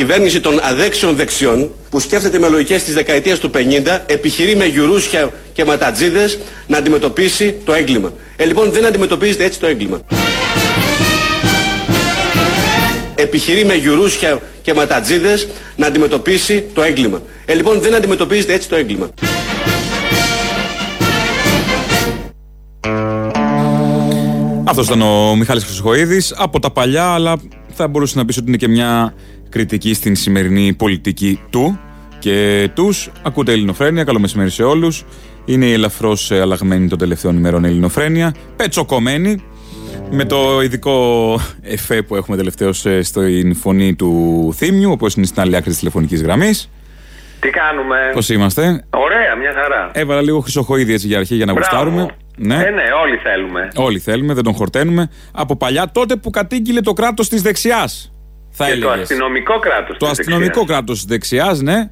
κυβέρνηση των αδέξεων δεξιών που σκέφτεται με λογικές της δεκαετίας του 50 επιχειρεί με γιουρούσια και ματατζίδες να αντιμετωπίσει το έγκλημα. Ε, λοιπόν δεν αντιμετωπίζεται έτσι το έγκλημα. Επιχειρεί με γιουρούσια και ματατζίδες να αντιμετωπίσει το έγκλημα. Ε, λοιπόν δεν αντιμετωπίζεται έτσι το έγκλημα. Αυτός ήταν ο Μιχάλης Χρυσοχοίδης από τα παλιά, αλλά θα μπορούσε να πεις ότι είναι και μια κριτική στην σημερινή πολιτική του και τους. Ακούτε Ελληνοφρένια, καλό μεσημέρι σε όλους. Είναι η ελαφρώς αλλαγμένη των τελευταίων ημερών Ελληνοφρένια. Πετσοκομμένη. Με το ειδικό εφέ που έχουμε τελευταίο στην φωνή του Θήμιου, όπω είναι στην άλλη άκρη της τηλεφωνικής γραμμής. Τι κάνουμε; Πώς είμαστε; Ωραία, μια χαρά. Έβαλα λίγο χρυσοχοίδι έτσι για αρχή για να Μπράβο. γουστάρουμε. Ναι. Ε, ναι, όλοι θέλουμε. Όλοι θέλουμε, δεν τον χορταίνουμε. Από παλιά, τότε που κατήγγειλε το κράτος της δεξιάς. Θα και έλεγες. το αστυνομικό κράτος. Το αστυνομικό κράτος της δεξιάς, ναι.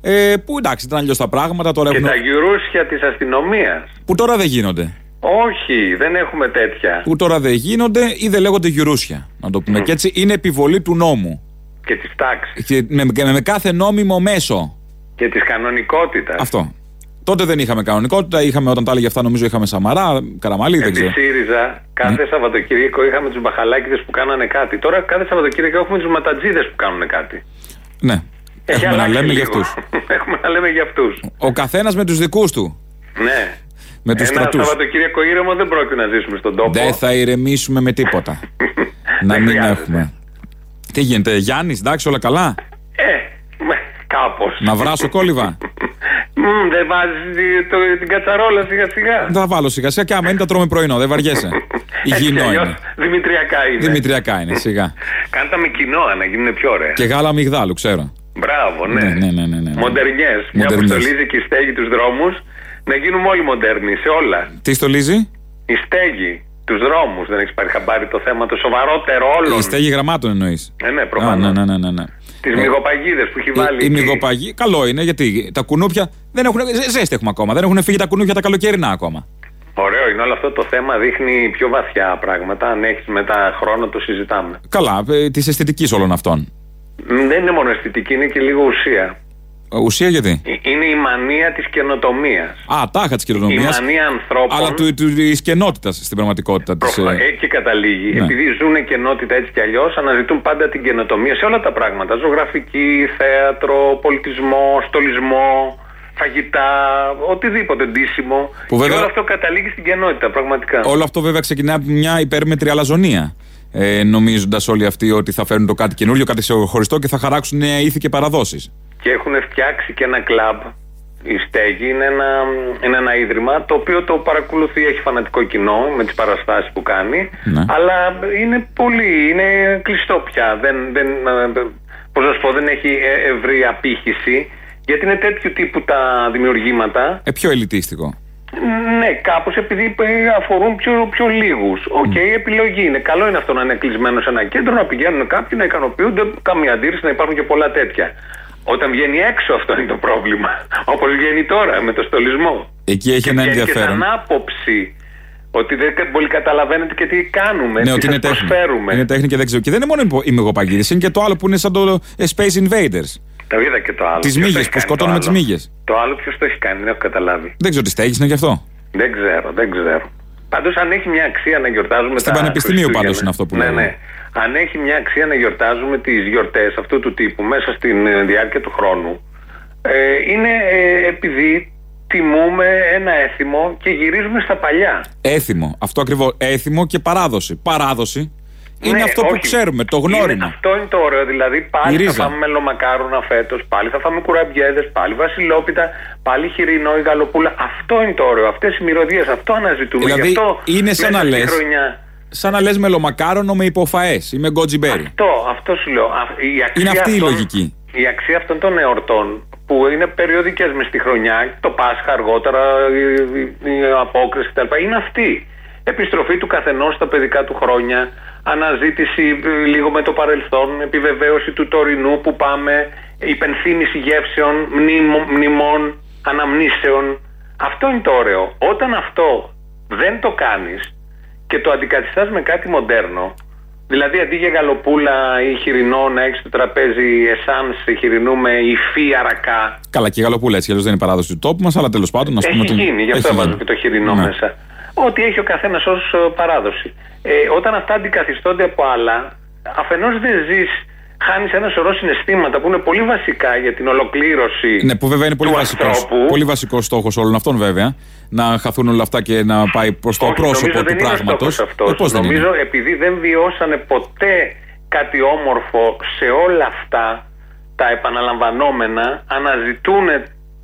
Ε, που εντάξει, ήταν αλλιώς τα πράγματα. Τώρα Και έχουν... τα γιουρούσια της αστυνομίας. Που τώρα δεν γίνονται. Όχι, δεν έχουμε τέτοια. Που τώρα δεν γίνονται ή δεν λέγονται γιουρούσια. Να το πούμε και έτσι. Είναι επιβολή του νόμου. Και της τάξης. Και με, και με κάθε νόμιμο μέσο. Και της κανονικότητας. Αυτό. Τότε δεν είχαμε κανονικότητα. Είχαμε όταν τα έλεγε αυτά, νομίζω είχαμε Σαμαρά, Καραμαλή, δεν Στη ξέρω. ΣΥΡΙΖΑ κάθε Σαββατοκύριακο είχαμε τους μπαχαλάκιδε που κάνανε κάτι. Τώρα κάθε Σαββατοκύριακο έχουμε τους ματατζίδες που κάνουν κάτι. Ναι. Έχει Έχουμε να αλλάξει λέμε για λίγο. αυτούς. έχουμε να λέμε για αυτούς. Ο καθένας με τους δικούς του. Ναι. Με τους Ένα στρατούς. Σαββατοκύριακο ήρεμο δεν πρόκειται να ζήσουμε στον τόπο. Δεν θα ηρεμήσουμε με τίποτα. να Δεν μην χρειάζεται. έχουμε. Τι γίνεται, Γιάννης, εντάξει, όλα καλά; Ε, κάπως. Να βράσω κόλληβα. δεν βάζει το, την κατσαρόλα σιγά σιγά. Δεν θα βάλω σιγά σιγά και άμα είναι τα τρώμε πρωινό, δεν βαριέσαι. Υγιεινό είναι. Δημητριακά είναι. Δημητριακά είναι, σιγά. Κάντα με κοινόα να γίνουν πιο ωραία. Και γάλα αμυγδάλου, ξέρω. Μπράβο, ναι. Ναι, ναι, ναι, ναι, ναι. Μοντερνιές. Μια που Μοντερνιές. στολίζει και η στέγη τους δρόμους, να γίνουμε όλοι μοντέρνοι σε όλα. Τι στολίζει; Η στέγη, τους δρόμους. Δεν έχεις πάρει χαμπάρι το θέμα, το σοβαρότερο όλων. Η στέγη γραμμάτων εννοείς. Ε, ναι, Α, προφανώς. ναι, ναι, ναι, ναι. Τις Ε, μυγοπαγίδες που έχει βάλει. Η, η εκεί. μυγοπαγή, καλό είναι γιατί τα κουνούπια δεν έχουν. ζε- Ζέστη έχουμε ακόμα. Δεν έχουν φύγει τα κουνούπια τα καλοκαιρινά ακόμα. Ωραίο είναι όλο αυτό το θέμα, δείχνει πιο βαθιά πράγματα. Αν έχεις μετά χρόνο, το συζητάμε. Καλά, ε, της αισθητικής όλων αυτών. Μ, Δεν είναι μόνο αισθητική, είναι και λίγο ουσία. Ε, Ουσία γιατί; Ε, Είναι η μανία της καινοτομίας. Α, τάχα της Η κοινωνία. μανία ανθρώπων. Αλλά της κενότητας στην πραγματικότητα. Της, Προφα- ε, Εκεί καταλήγει. ναι. Επειδή ζουν καινότητα έτσι κι αλλιώς, αναζητούν πάντα την καινοτομία σε όλα τα πράγματα. Ζωγραφική, θέατρο, πολιτισμό, στολισμό, φαγητά, οτιδήποτε ντύσιμο. Που Και βέβαια- όλο αυτό καταλήγει στην καινότητα, πραγματικά. Όλο αυτό βέβαια ξεκινάει από μια υπέρμετρη αλαζονία. Ε, Νομίζοντας όλοι αυτοί ότι θα φέρουν το κάτι καινούριο, κάτι ξεχωριστό και θα χαράξουν νέα ήθη και παραδόσεις. Και έχουν φτιάξει και ένα κλαμπ. Η Στέγη είναι ένα, είναι ένα ίδρυμα το οποίο το παρακολουθεί, έχει φανατικό κοινό με τις παραστάσεις που κάνει Ναι. αλλά είναι πολύ, είναι κλειστό πια δεν, δεν, ε, πώς να σου πω, δεν έχει ε- ευρύ απήχηση γιατί είναι τέτοιου τύπου τα δημιουργήματα Ε, πιο ελιτίστικο. ναι, κάπως επειδή ε, αφορούν πιο, πιο λίγους. Οκ, επιλογή είναι. Καλό είναι αυτό να είναι κλεισμένο σε ένα κέντρο, να πηγαίνουν κάποιοι, να ικανοποιούνται, καμία αντίρρηση, να υπάρχουν και πολλά τέτοια. Όταν βγαίνει έξω αυτό είναι το πρόβλημα. Όπως βγαίνει τώρα με το στολισμό. Εκεί έχει Και ένα βγαίνει και ενδιαφέρον. σαν άποψη ότι δεν κα- πολύ καταλαβαίνετε και τι κάνουμε, Ναι, τι ότι σας είναι τέχνη. προσφέρουμε. Είναι τέχνη και δεν ξέρω. Και δεν είναι μόνο οι μυγοπαγίδες, είναι και το άλλο που είναι σαν το ε, Space Invaders. Το είδα και το άλλο. Τις Ποιος το μύγες έχει που κάνει σκοτώνουν το με τις άλλο; μύγες. Το άλλο ποιος το έχει κάνει, δεν έχω καταλάβει. Δεν ξέρω τις στέγη είναι γι' αυτό; Δεν ξέρω, δεν ξέρω. Πάντως, αν έχει μια αξία να γιορτάζουμε Στην τα Πανεπιστημίου Χριστούγεννα. πάντως είναι αυτό που ναι, λέμε. ναι. Αν έχει μια αξία να γιορτάζουμε τις γιορτές αυτού του τύπου μέσα στην ε, διάρκεια του χρόνου, ε, είναι ε, επειδή τιμούμε ένα έθιμο και γυρίζουμε στα παλιά. Έθιμο. Αυτό ακριβώς. Έθιμο και παράδοση. Παράδοση είναι Ναι, αυτό που όχι. ξέρουμε, το Είναι- γνώριμα. αυτό είναι το ωραίο. Δηλαδή, Η πάλι θα ρίζα. φάμε μελομακάρονα φέτος, πάλι θα φάμε κουραμπιέδες, πάλι βασιλόπιτα, πάλι χοιρινό ή γαλοπούλα. Αυτό είναι το ωραίο. Αυτές οι μυρωδιές, αυτό αναζητούμε. Δηλαδή, Γι' αυτό είναι σαν μέσα να στη λες- χρονιά- Σαν να λες μελομακάρονο με υποφαές ή με γκότζιμπέρι. Αυτό, αυτό σου λέω. Α- Η αξία Είναι αυτή η αυτών- λογική. Η αξία αυτών των εορτών που είναι περιοδικές μες στη χρονιά, το Πάσχα αργότερα, η, η, η απόκριση κτλ. Είναι αυτή. Επιστροφή του καθενός στα παιδικά του χρόνια, αναζήτηση ε, λίγο με το παρελθόν, επιβεβαίωση του τωρινού που πάμε, υπενθύμηση γεύσεων, μνήμο- μνημών, αναμνήσεων. Αυτό είναι το ωραίο. Όταν αυτό δεν το κάνεις και το αντικαθιστάς με κάτι μοντέρνο, Δηλαδή αντί για γαλοπούλα ή χοιρινό να έχεις στο τραπέζι εσάν χοιρινού με υφή αρακά. Καλά, και η γαλοπούλα έτσι, αλλιώς δεν είναι παράδοση του τόπου μας, αλλά τέλος πάντων. Ας Έχει πούμε ότι- γίνει, γι' αυτό έχει βάζω γίνει. και το χοιρινό Ναι. μέσα. Ό,τι έχει ο καθένας ως παράδοση. Ε, όταν αυτά αντικαθιστώνται από άλλα, αφενός δεν ζεις, χάνεις ένα σωρό συναισθήματα που είναι πολύ βασικά για την ολοκλήρωση. Ναι, που βέβαια είναι πολύ του βασικό. ανθρώπου. Πολύ βασικός στόχος όλων αυτών, βέβαια. Να χαθούν όλα αυτά και να πάει προς το Όχι, πρόσωπο νομίζω του δεν είναι πράγματος. στόχος αυτός. πώς δεν νομίζω είναι; επειδή δεν βιώσανε ποτέ κάτι όμορφο σε όλα αυτά τα επαναλαμβανόμενα, αναζητούν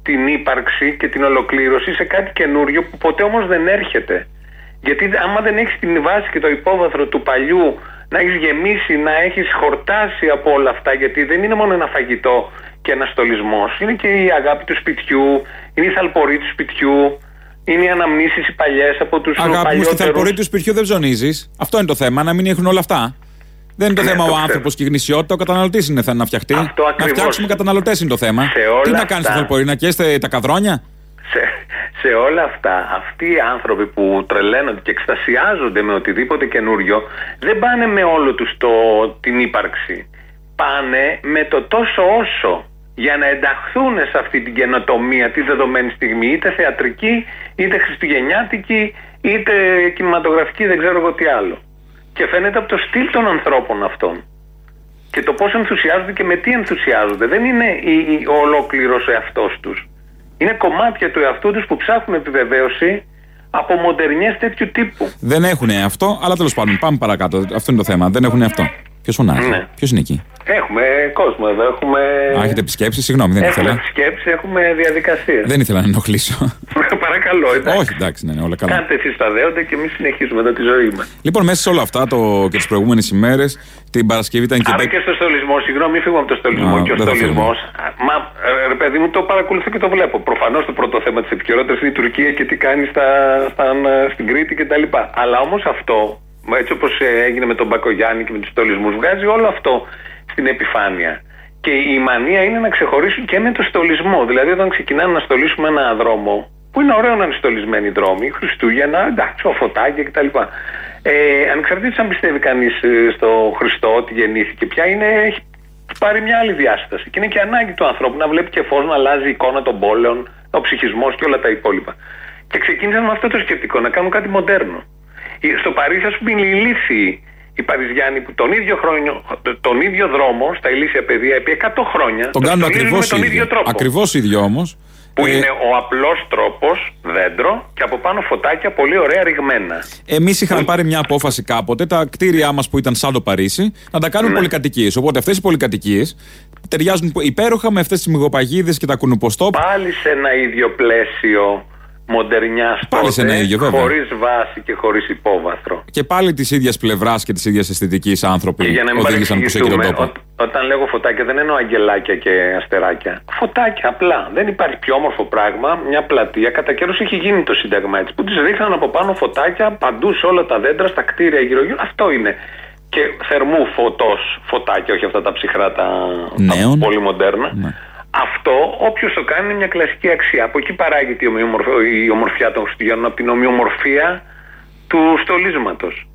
την ύπαρξη και την ολοκλήρωση σε κάτι καινούριο που ποτέ όμως δεν έρχεται. Γιατί άμα δεν έχεις την βάση και το υπόβαθρο του παλιού να έχεις γεμίσει, να έχεις χορτάσει από όλα αυτά γιατί δεν είναι μόνο ένα φαγητό και ένας στολισμός είναι και η αγάπη του σπιτιού, είναι η θαλπορή του σπιτιού, είναι οι αναμνήσεις οι παλιές από τους Αγάπη μου, στη παλιότερους. θαλπορή του σπιτιού δεν ψωνίζεις. Αυτό είναι το θέμα, να μην έχουν όλα αυτά. Δεν είναι το Ναι, θέμα το ο ξέρω. άνθρωπος και η γνησιότητα, ο καταναλωτής είναι θέμα να φτιαχτεί. Αυτό να ακριβώς. φτιάξουμε καταναλωτές είναι το θέμα. Σε όλα Τι να κάνεις στη αυτά. θαλπορή, να καίστε τα καδρόνια; σε, σε όλα αυτά, αυτοί οι άνθρωποι που τρελαίνονται και εκστασιάζονται με οτιδήποτε καινούριο, δεν πάνε με όλο τους το, την ύπαρξη. Πάνε με το τόσο όσο για να ενταχθούν σε αυτή την καινοτομία τη δεδομένη στιγμή, είτε θεατρική, είτε χριστουγεννιάτικη, είτε κινηματογραφική, δεν ξέρω εγώ τι άλλο. Και φαίνεται από το στυλ των ανθρώπων αυτών. Και το πώς ενθουσιάζονται και με τι ενθουσιάζονται. Δεν είναι η- η- ο ολόκληρος εαυτός τους. Είναι κομμάτια του εαυτού τους που ψάχνουν επιβεβαίωση από μοντερνιές τέτοιου τύπου. Δεν έχουν αυτό, αλλά τέλος πάντων πάμε παρακάτω. Αυτό είναι το θέμα. Δεν έχουν αυτό. Ποιος φωνάζει, Ναι. ποιος είναι εκεί; Έχουμε κόσμο εδώ, έχουμε... Α, έχετε επισκέψεις, συγγνώμη, δεν έχουμε ήθελα. επισκέψεις, έχουμε διαδικασίες. Δεν ήθελα να ενοχλήσω. Παρακαλώ, εντάξει. Όχι, εντάξει, ναι, ναι, όλα καλά. Κάντε εσείς τα δέοντα και εμείς συνεχίζουμε εδώ τη ζωή μας. Λοιπόν, μέσα σε όλα αυτά το, και τις προηγούμενες ημέρες, την Παρασκευή ήταν και Άρα μπέκ- και στο στολισμό, συγγνώμη, μην φύγουμε από το στολισμό. Α, και ο δεν θα στολισμός. Μα, ε, ρε παιδί μου, το παρακολουθώ και το βλέπω. Προφανώς το πρώτο θέμα της επικαιρότητας είναι η Τουρκία και τι κάνει στα, στα, στην Κρήτη κτλ. Αλλά όμως αυτό, έτσι όπως έγινε με τον Μπακογιάννη και με τους στολισμούς, βγάζει όλο αυτό στην επιφάνεια. Και η μανία είναι να ξεχωρίσουν και με το στολισμό. Δηλαδή, όταν ξεκινάνε να στολίσουμε ένα δρόμο, που είναι ωραίο να είναι στολισμένοι δρόμοι, Χριστούγεννα, εντάξει, ο φωτάκια κτλ. Ε, ανεξαρτήτως αν πιστεύει κανείς στο Χριστό ότι γεννήθηκε πια, είναι, έχει πάρει μια άλλη διάσταση. Και είναι και ανάγκη του ανθρώπου να βλέπει και φως, να αλλάζει η εικόνα των πόλεων, ο ψυχισμός και όλα τα υπόλοιπα. Και ξεκίνησαν με αυτό το σκεπτικό, να κάνουν κάτι μοντέρνο. Η- Στο Παρίσι, ας πούμε, είναι ηλίθιοι οι Παριζιάνοι που τον ίδιο, χρόνιο, τον ίδιο δρόμο στα ηλίθια παιδεία επί 100 χρόνια Τον το κάνουν στολίζουν ακριβώς με τον ίδιο τρόπο. Ακριβώς ίδιο όμως. Που είναι ο απλός τρόπος, δέντρο, και από πάνω φωτάκια πολύ ωραία ρηγμένα. Εμείς είχαμε πάρει μια απόφαση κάποτε, τα κτίρια μας που ήταν σαν το Παρίσι, να τα κάνουν Ναι. πολυκατοικίες. Οπότε αυτές οι πολυκατοικίες ταιριάζουν υπέροχα με αυτές τις μυγοπαγίδες και τα κουνουποστόπ. Πάλι σε ένα ίδιο πλαίσιο μοντερνιάς Πάλι σε ένα ίδιο, βέβαια. Χωρίς βάση και χωρίς υπόβαθρο. Και πάλι της ίδιας πλευράς και της ίδιας αισθητικής άνθρωποι Και για να μην οδήγησαν προ εκείνον τον παρεξηγηθούμε, τόπο. ό- όταν λέγω φωτάκια δεν εννοώ αγγελάκια και αστεράκια. Φωτάκια απλά. Δεν υπάρχει πιο όμορφο πράγμα. Μια πλατεία, κατά καιρούς έχει γίνει το Σύνταγμα έτσι, που της ρίχναν από πάνω φωτάκια παντού σε όλα τα δέντρα, στα κτίρια γύρω-γύρω. Αυτό είναι. Και θερμού φωτός, φωτάκια, όχι αυτά τα ψυχρά, τα, τα νέον. πολύ μοντέρνα. Ναι. Αυτό, όποιος το κάνει, είναι μια κλασική αξία. Από εκεί παράγεται η, ομοιομορφ- η ομορφιά των Χριστουγέννων, από την ομοιομορφία του στολίσματος.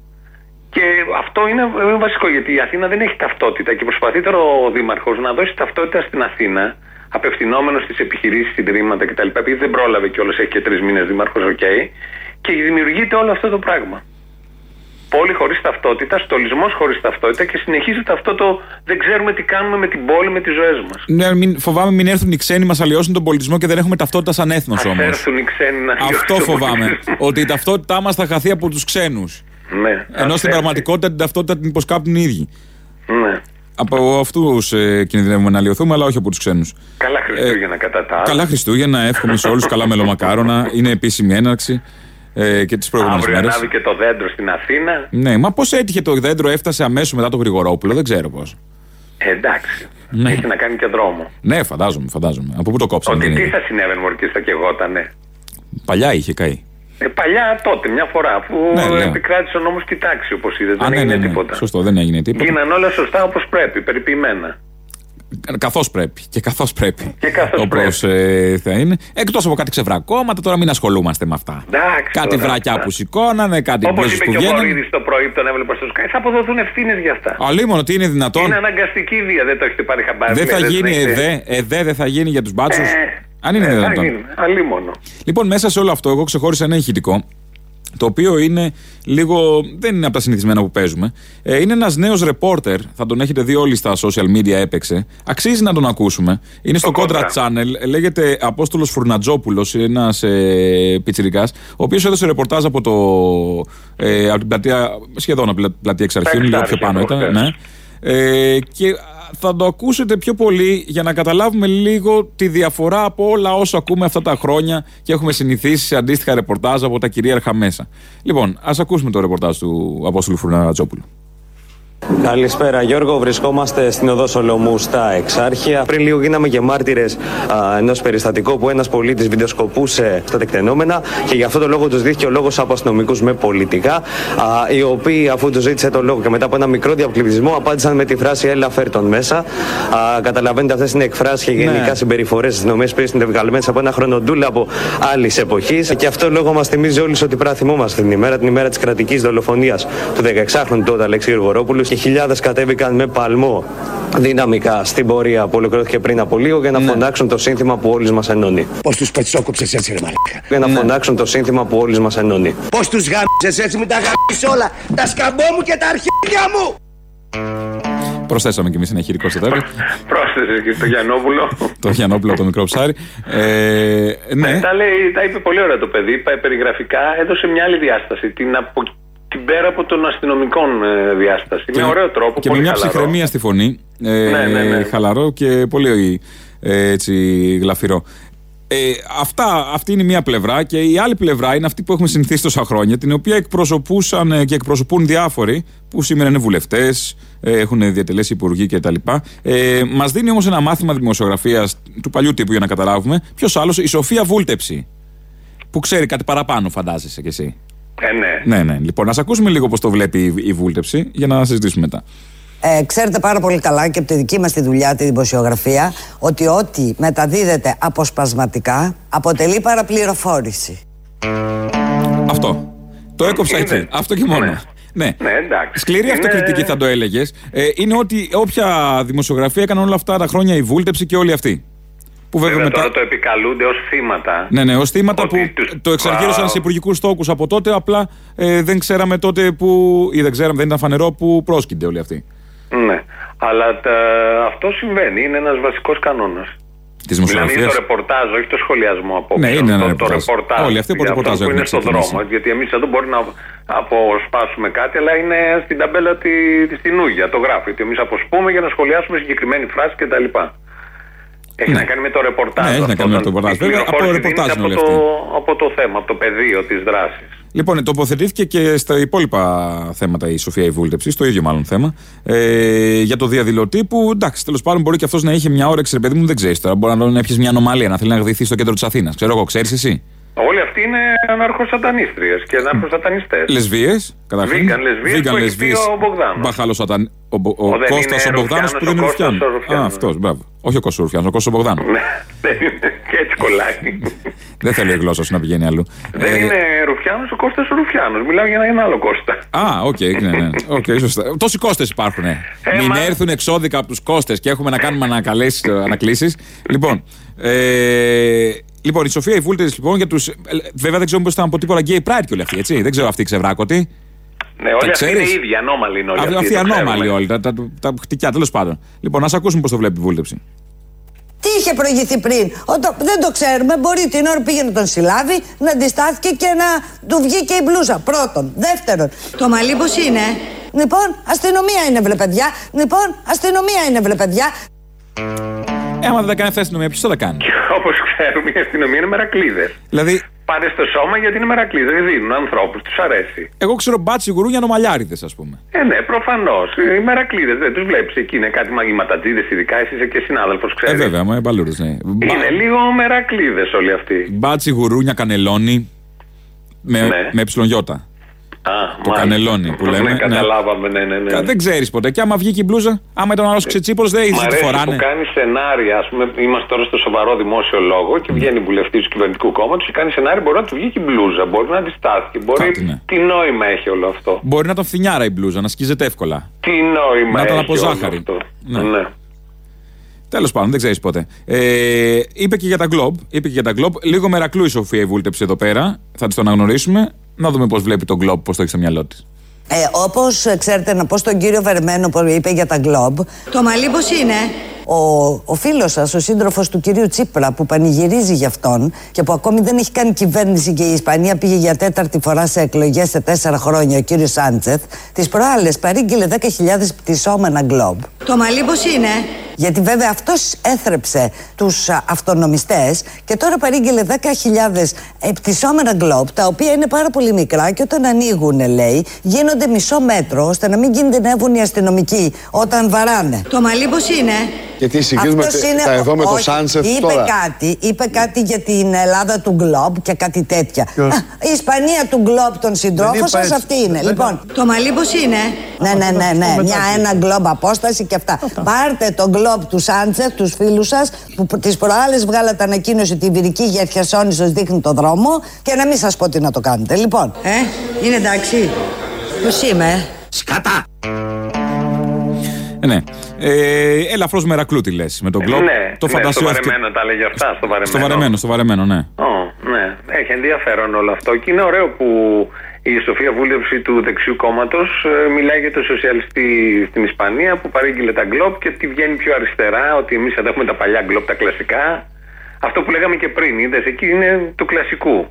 Και αυτό είναι, είναι βασικό γιατί η Αθήνα δεν έχει ταυτότητα και προσπαθεί τώρα ο Δήμαρχος να δώσει ταυτότητα στην Αθήνα, απευθυνόμενος στις επιχειρήσεις, ιδρύματα κτλ. Επειδή δεν πρόλαβε κιόλας, έχει και τρεις μήνες Δήμαρχος, οκ. και δημιουργείται όλο αυτό το πράγμα. Πόλη χωρίς ταυτότητα, στολισμός χωρίς ταυτότητα και συνεχίζεται αυτό το δεν ξέρουμε τι κάνουμε με την πόλη, με τις ζωές μας. Ναι, μην, φοβάμαι μην έρθουν οι ξένοι, μας αλλοιώσουν τον πολιτισμό και δεν έχουμε ταυτότητα σαν έθνος Α όμως. έρθουν οι ξένοι να Αυτό λιώσουν τον φοβάμαι. πολιτισμό. ότι η ταυτότητά μας θα χαθεί από τους ξένους. Ναι, Ενώ ας στην έρθει. πραγματικότητα την ταυτότητα την υποσκάπτουν οι ίδιοι. Ναι. Από αυτούς ε, κινδυνεύουμε να αλλοιωθούμε, αλλά όχι από τους ξένους. Καλά Χριστούγεννα κατά τα άλλα. Καλά Χριστούγεννα, εύχομαι σε όλους καλά μελομακάρονα. Είναι επίσημη έναρξη ε, και τις προηγούμενες Αύριο μέρες. ανάβει και το δέντρο στην Αθήνα. Ναι, μα πώς έτυχε το δέντρο, έφτασε αμέσως μετά τον Γρηγορόπουλο, δεν ξέρω πώς. Ε, εντάξει. Ναι. Έχει να κάνει και δρόμο. Ναι, φαντάζομαι, φαντάζομαι. Από πού το κόψαμε. Ότι δεν τι είναι. θα συνέβαινε μωρή και θα κεγότανε. Παλιά είχε καεί. Ε, παλιά τότε, μια φορά που Ναι, λέω. επικράτησε ο νόμος την τάξη, όπως είδες, Α, δεν ναι, έγινε ναι, ναι. τίποτα. Σωστό, δεν έγινε τίποτα. Γίναν όλα σωστά όπως πρέπει, περιποιημένα. Καθώς πρέπει. Και καθώς πρέπει. Και καθώς Όπω θα είναι. Εκτός από κάτι ξεβρακώματα, τώρα μην ασχολούμαστε με αυτά. Εντάξει, κάτι τώρα, βρακιά αυτά. που σηκώνανε, κάτι Όπως μπλούζες είπε που και ο βγαίνανε. Βορύδη το πρωί που τον έβλεπα στο Sky, θα αποδοθούν ευθύνες για αυτά. Αλίμονο, τι είναι δυνατόν; Είναι αναγκαστική βία, δεν το έχετε πάρει χαμπάρι. Δεν θα λες, γίνει έχετε- ΕΔΕ, ΕΔΕ δεν θα γίνει για τους μπάτσους; Ε, Αν είναι ε, θα δυνατόν. γίνει, Αλίμονο. Λοιπόν, μέσα σε όλο αυτό, εγώ ξεχώρισα ένα ηχητικό. Το οποίο είναι λίγο. δεν είναι από τα συνηθισμένα που παίζουμε. Ε, είναι ένας νέος ρεπόρτερ. Θα τον έχετε δει όλοι στα social media, έπαιξε. Αξίζει να τον ακούσουμε. Είναι στο Το Contra Contra. Channel. Λέγεται Απόστολος Φουρνατζόπουλος, ένας ε, πιτσυρικά, ο οποίος έδωσε ρεπορτάζ από, το, ε, από την πλατεία. σχεδόν από την πλατεία εξ αρχείων, λίγο πιο Εξάρχεια, πάνω ήταν. προχθές. Ναι. Ε, και θα το ακούσετε πιο πολύ για να καταλάβουμε λίγο τη διαφορά από όλα όσα ακούμε αυτά τα χρόνια και έχουμε συνηθίσει σε αντίστοιχα ρεπορτάζ από τα κυρίαρχα μέσα. Λοιπόν, ας ακούσουμε το ρεπορτάζ του Απόστολου Φουρναρατσόπουλου. Καλησπέρα Γιώργο, βρισκόμαστε στην οδό Σολομού στα Εξάρχεια. Πριν λίγο γίναμε και μάρτυρες ενός περιστατικού που ένας πολίτης βιντεοσκοπούσε στα τεκτενόμενα και γι' αυτό το λόγο τους δίθηκε ο λόγος από αστυνομικούς με πολιτικά, α, οι οποίοι αφού τους ζήτησε το λόγο και μετά από ένα μικρό διακλειπισμό απάντησαν με τη φράση Έλα φέρ τον μέσα. Α, καταλαβαίνετε, αυτές είναι εκφράσεις και γενικά Ναι. συμπεριφορές τη αστυνομία που είναι βγαλμένες από ένα χρονοτούλα από άλλης εποχής. Και αυτό λόγο μας θυμίζει όλους ότι πρέπει να θυμόμαστε την ημέρα, την ημέρα της κρατικής δολοφονίας του 16χρονου τότε Αλέξη Γρηγορόπουλου και χιλιάδες κατέβηκαν με παλμό δυναμικά στην πορεία που ολοκληρώθηκε πριν από λίγο για να φωνάξουν το σύνθημα που όλους μας ενώνει. Πώς τους πετσόκοψες έτσι ρε μαλάκα; Για να φωνάξουν το σύνθημα που όλους μας ενώνει. Πώς τους γάμισες έτσι με τα γάμισες όλα; Τα σκαμπό μου και τα αρχίδια μου. Προσθέσαμε κι εμείς ένα χειρικό στο τέλο. Πρόσθεσε και στο Γιαννόπουλο. το Γιαννόπουλο από το μικρό ψάρι. Ε, ναι, Τα, λέει, τα είπε πολύ ωραία το παιδί. πα- Περιγραφικά έδωσε μια άλλη διάσταση. Την, από, την πέρα από των αστυνομικών ε, διάσταση. με ωραίο τρόπο. Και με πολύ μια χαλαρό. ψυχραιμία στη φωνή. Ε, Ναι, ναι, ναι. Χαλαρό και πολύ ε, έτσι γλαφυρό. Ε, αυτά, αυτή είναι μία πλευρά και η άλλη πλευρά είναι αυτή που έχουμε συνηθίσει τόσα χρόνια, την οποία εκπροσωπούσαν ε, και εκπροσωπούν διάφοροι που σήμερα είναι βουλευτές, έχουν διατελέσει υπουργοί κτλ. Ε, Μας δίνει όμως ένα μάθημα δημοσιογραφίας του παλιού τύπου για να καταλάβουμε. Ποιος άλλος, η Σοφία Βούλτεψη. Που ξέρει κάτι παραπάνω, φαντάζεσαι κι εσύ. Ε, ναι. Ναι, ναι. Λοιπόν, ας ακούσουμε λίγο πώς το βλέπει η, η Βούλτεψη για να συζητήσουμε μετά. Ε, ξέρετε πάρα πολύ καλά και από τη δική μας τη δουλειά, τη δημοσιογραφία, ότι ό,τι μεταδίδεται αποσπασματικά αποτελεί παραπληροφόρηση. Αυτό. Το έκοψα Είναι. εκεί. Αυτό και μόνο. Ναι. Ναι. Ναι, εντάξει. Σκληρή Είναι- αυτοκριτική θα το έλεγες. Ε, είναι ότι όποια δημοσιογραφία έκανε όλα αυτά τα χρόνια η βούλτεψη και όλοι αυτοί. Που βέβαια Βέβαια μετά. τώρα το επικαλούνται ως θύματα. Ναι, ναι, ως θύματα Ότι που τους- το εξαργύρωσαν Wow. σε υπουργικούς τόκου από τότε. Απλά ε, δεν ξέραμε τότε που. ή δεν ξέραμε, δεν ήταν φανερό που πρόσκυνται όλοι αυτοί. Ναι. Αλλά τα, αυτό συμβαίνει. Είναι ένας βασικός κανόνας. Της Μιλάμε για δημοσιογραφία. το ρεπορτάζ, όχι το σχολιασμό απόψε. Ναι, είναι ένα το, ρεπορτάζ. Το ρεπορτάζ. Όλοι αυτοί από Για ρεπορτάζ αυτό που έχουν είναι στον ξεκινήσει. δρόμο. Γιατί εμείς εδώ μπορεί να αποσπάσουμε κάτι, αλλά είναι στην ταμπέλα τη, στην Ούγια. Το γράφει. ότι εμείς αποσπούμε για να σχολιάσουμε συγκεκριμένη φράση κτλ. Έχει Ναι. να κάνει με το ρεπορτάζ. Ναι, έχει να αυτό, κάνει με όταν το ρεπορτάζ. η Βέβαια, από πληροφόρηση ρεπορτάζ δίνεται είναι από όλοι το, από το θέμα, από το πεδίο της δράσης. Λοιπόν, τοποθετήθηκε και στα υπόλοιπα θέματα η Σοφία η Βούλτεψη, στο ίδιο μάλλον θέμα. Ε, για το διαδηλωτή που εντάξει, τέλος πάντων μπορεί και αυτός να είχε μια όρεξη, ρε παιδί μου, δεν ξέρεις τώρα. Μπορεί να έπιε μια ανομαλία, να θέλει να γδυθεί στο κέντρο της Αθήνας. Ξέρω εγώ, ξέρεις εσύ. Όλοι αυτοί είναι αναρχοσατανίστριες και αναρχοσατανιστές. Λεσβείε, καταρχήν. Vegan λεσβείες που έχει πει ο Μπογδάνος. Μπαχαλό σαταν. Ο, Μπο- ο, Ο δεν Κώστας είναι ο Μπογδάνος Ρουφιάνος, που δεν είναι ο Κώστας Ρουφιάνο. ο Ρουφιάνος. Α, αυτός, μπράβο. Όχι ο Κώστας Ρουφιάνος, ο Κώστας Μπογδάνος. Ναι, δεν είναι. και έτσι κολλάει. δεν θέλω η γλώσσα σου να πηγαίνει αλλού. Δεν Ε, είναι Ρουφιάνος, ο Κώστας ο Ρουφιάνος. Μιλάω για ένα άλλο Κώστα. Α, οκ, ναι, ναι. Οκ, σωστά. Τόσοι Κώστηδες υπάρχουν. Ε. Μην μα- έρθουν εξώδικα από τους Κώστηδες και έχουμε να κάνουμε ανακλήσεις. λοιπόν, ε, λοιπόν, η Σοφία η Βούλτερη λοιπόν για τους. Βέβαια δεν ξέρουμε πώς ήταν από τίποτα gay pride και όλοι αυτοί, έτσι. Δεν ξέρω αυτοί ξεβράκωτοι. Ναι, όλοι αυτοί είναι ξέρεις; ίδιοι, ανώμαλοι είναι όλοι Αυτοί, αυτοί. αυτοί το ανώμαλοι ξέρουμε. όλοι. Τα, τα, τα χτυκιά, τέλος πάντων. Λοιπόν, ας ακούσουμε πώς το βλέπει η Βούλτεψη. Τι είχε προηγηθεί πριν; Όταν, δεν το ξέρουμε. Μπορεί την ώρα που πήγαινε τον συλλάβει να αντιστάθηκε και να του βγήκε η μπλούζα. Πρώτον. Δεύτερον. Το μαλλί πώς είναι; Λοιπόν, αστυνομία είναι βλε παιδιά. Λοιπόν, αστυνομία είναι βλε παιδιά. Ε, άμα δεν τα κάνει αυτή η αστυνομία, ποιος θα τα κάνει; Όπως ξέρουμε, η αστυνομία είναι μερακλείδες. Δηλαδή, Πάρε στο σώμα γιατί είναι μερακλείδες. Δεν δίνουν ανθρώπους, τους αρέσει. εγώ ξέρω μπάτσι γουρούνια νομαλιάριδες, ας πούμε. Ε, ναι, προφανώς. Οι μερακλείδες δεν τους βλέπεις εκεί. Είναι κάτι μαγιματατζίδες ειδικά. Εσύ είσαι και συνάδελφος, Ε, ξέρεις. βέβαια, μου μπαλούρε, ναι. Είναι λίγο μερακλείδες όλοι αυτοί. Μπάτσι γουρούνια κανελόνι με, Ναι. με εψιλονιώτα. Α, Το μάλιστα. κανελόνι που Ναι, λέμε. καταλάβαμε, ναι, ναι. ναι. Κα- Δεν ξέρεις ποτέ. Και άμα βγήκε η μπλούζα, άμα ήταν ο άλλος ξετσίπολο, δεν Μ' είδε τι αρέσει φοράνε. που κάνει σενάρια. Α πούμε, είμαστε τώρα στο σοβαρό δημόσιο λόγο και βγαίνει βουλευτής του κυβερνητικού κόμματος και κάνει σενάρια. Μπορεί να του βγει και η μπλούζα, μπορεί να αντιστάθηκε. Μπορεί. Κάτι, ναι. Τι νόημα έχει όλο αυτό. Μπορεί να ήταν φθινιάρα η μπλούζα, να σκίζεται εύκολα. Τι νόημα Να ήταν έχει από όλο ζάχαρη. αυτό. Ναι. ναι. Τέλος πάντων, δεν ξέρεις ποτέ. Ε, είπε και για τα Globe. Είπε και για τα Globe. Λίγο μερακλού η Σοφία η βούλτεψη εδώ πέρα. Θα τη τον αναγνωρίσουμε. Να δούμε πώς βλέπει τον Globe, πώς το έχει στο μυαλό της. Ε, Όπως ξέρετε, να πω στον κύριο Βερμένο που είπε για τα Globe, Το μαλλί πώς είναι; Ο, ο φίλος σας, ο σύντροφος του κυρίου Τσίπρα, που πανηγυρίζει για αυτόν και που ακόμη δεν έχει κάνει κυβέρνηση και η Ισπανία πήγε για τέταρτη φορά σε εκλογές σε τέσσερα χρόνια, ο κύριος Σάντσεθ, τις προάλλες παρήγγειλε 10.000 πτυσσόμενα Globe. Το μαλλί πώς είναι; Γιατί βέβαια αυτός έθρεψε τους αυτονομιστές και τώρα παρήγγειλε 10.000 πτυσσόμενα γκλόπ, τα οποία είναι πάρα πολύ μικρά και όταν ανοίγουν, λέει, γίνονται μισό μέτρο ώστε να μην κινδυνεύουν οι αστυνομικοί όταν βαράνε. Το μαλλί πώς είναι; Γιατί συγκρίνουμε Αυτός τα εδώ με το όχι, Σάνσεφ είπε τώρα. Κάτι, είπε κάτι για την Ελλάδα του Γκλόμπ και κάτι τέτοια. Ποιος; Α, Η Ισπανία του Γκλόμπ των συντρόφων είπα σας έτσι. αυτή είναι. Λοιπόν, Το μαλλί πώς είναι; ναι, ναι, ναι, ναι. Μια ένα γκλόμπ απόσταση και αυτά. Πάρτε το γκλόμπ του Σάντσεφ, τους φίλους σας, που τις προάλλες βγάλατε ανακοίνωση ότι η Βυρική για Χερσόνη σα δείχνει το δρόμο και να μην σας πω τι να το κάνετε. Λοιπόν, Ε, είναι εντάξει. Πώς είμαι; ε; Σκατά! Ε, ναι. Ε, Ελαφρώ μερακλού τη λες με τον Globe. ναι, το ναι, φαντασιό στο αυτή- βαρεμένο τα λέγει αυτά, στο βαρεμένο. Στο βαρεμένο, στο βαρεμένο, ναι. Ω, ναι, έχει ενδιαφέρον όλο αυτό και είναι ωραίο που η Σοφία Βούλευση του δεξιού κόμματος μιλάει για τον σοσιαλιστή στην Ισπανία που παρήγγειλε τα γκλόπ και ότι βγαίνει πιο αριστερά, ότι εμείς εδώ έχουμε τα παλιά γκλόπ, τα κλασικά. Αυτό που λέγαμε και πριν, είδες, εκεί είναι του κλασικού.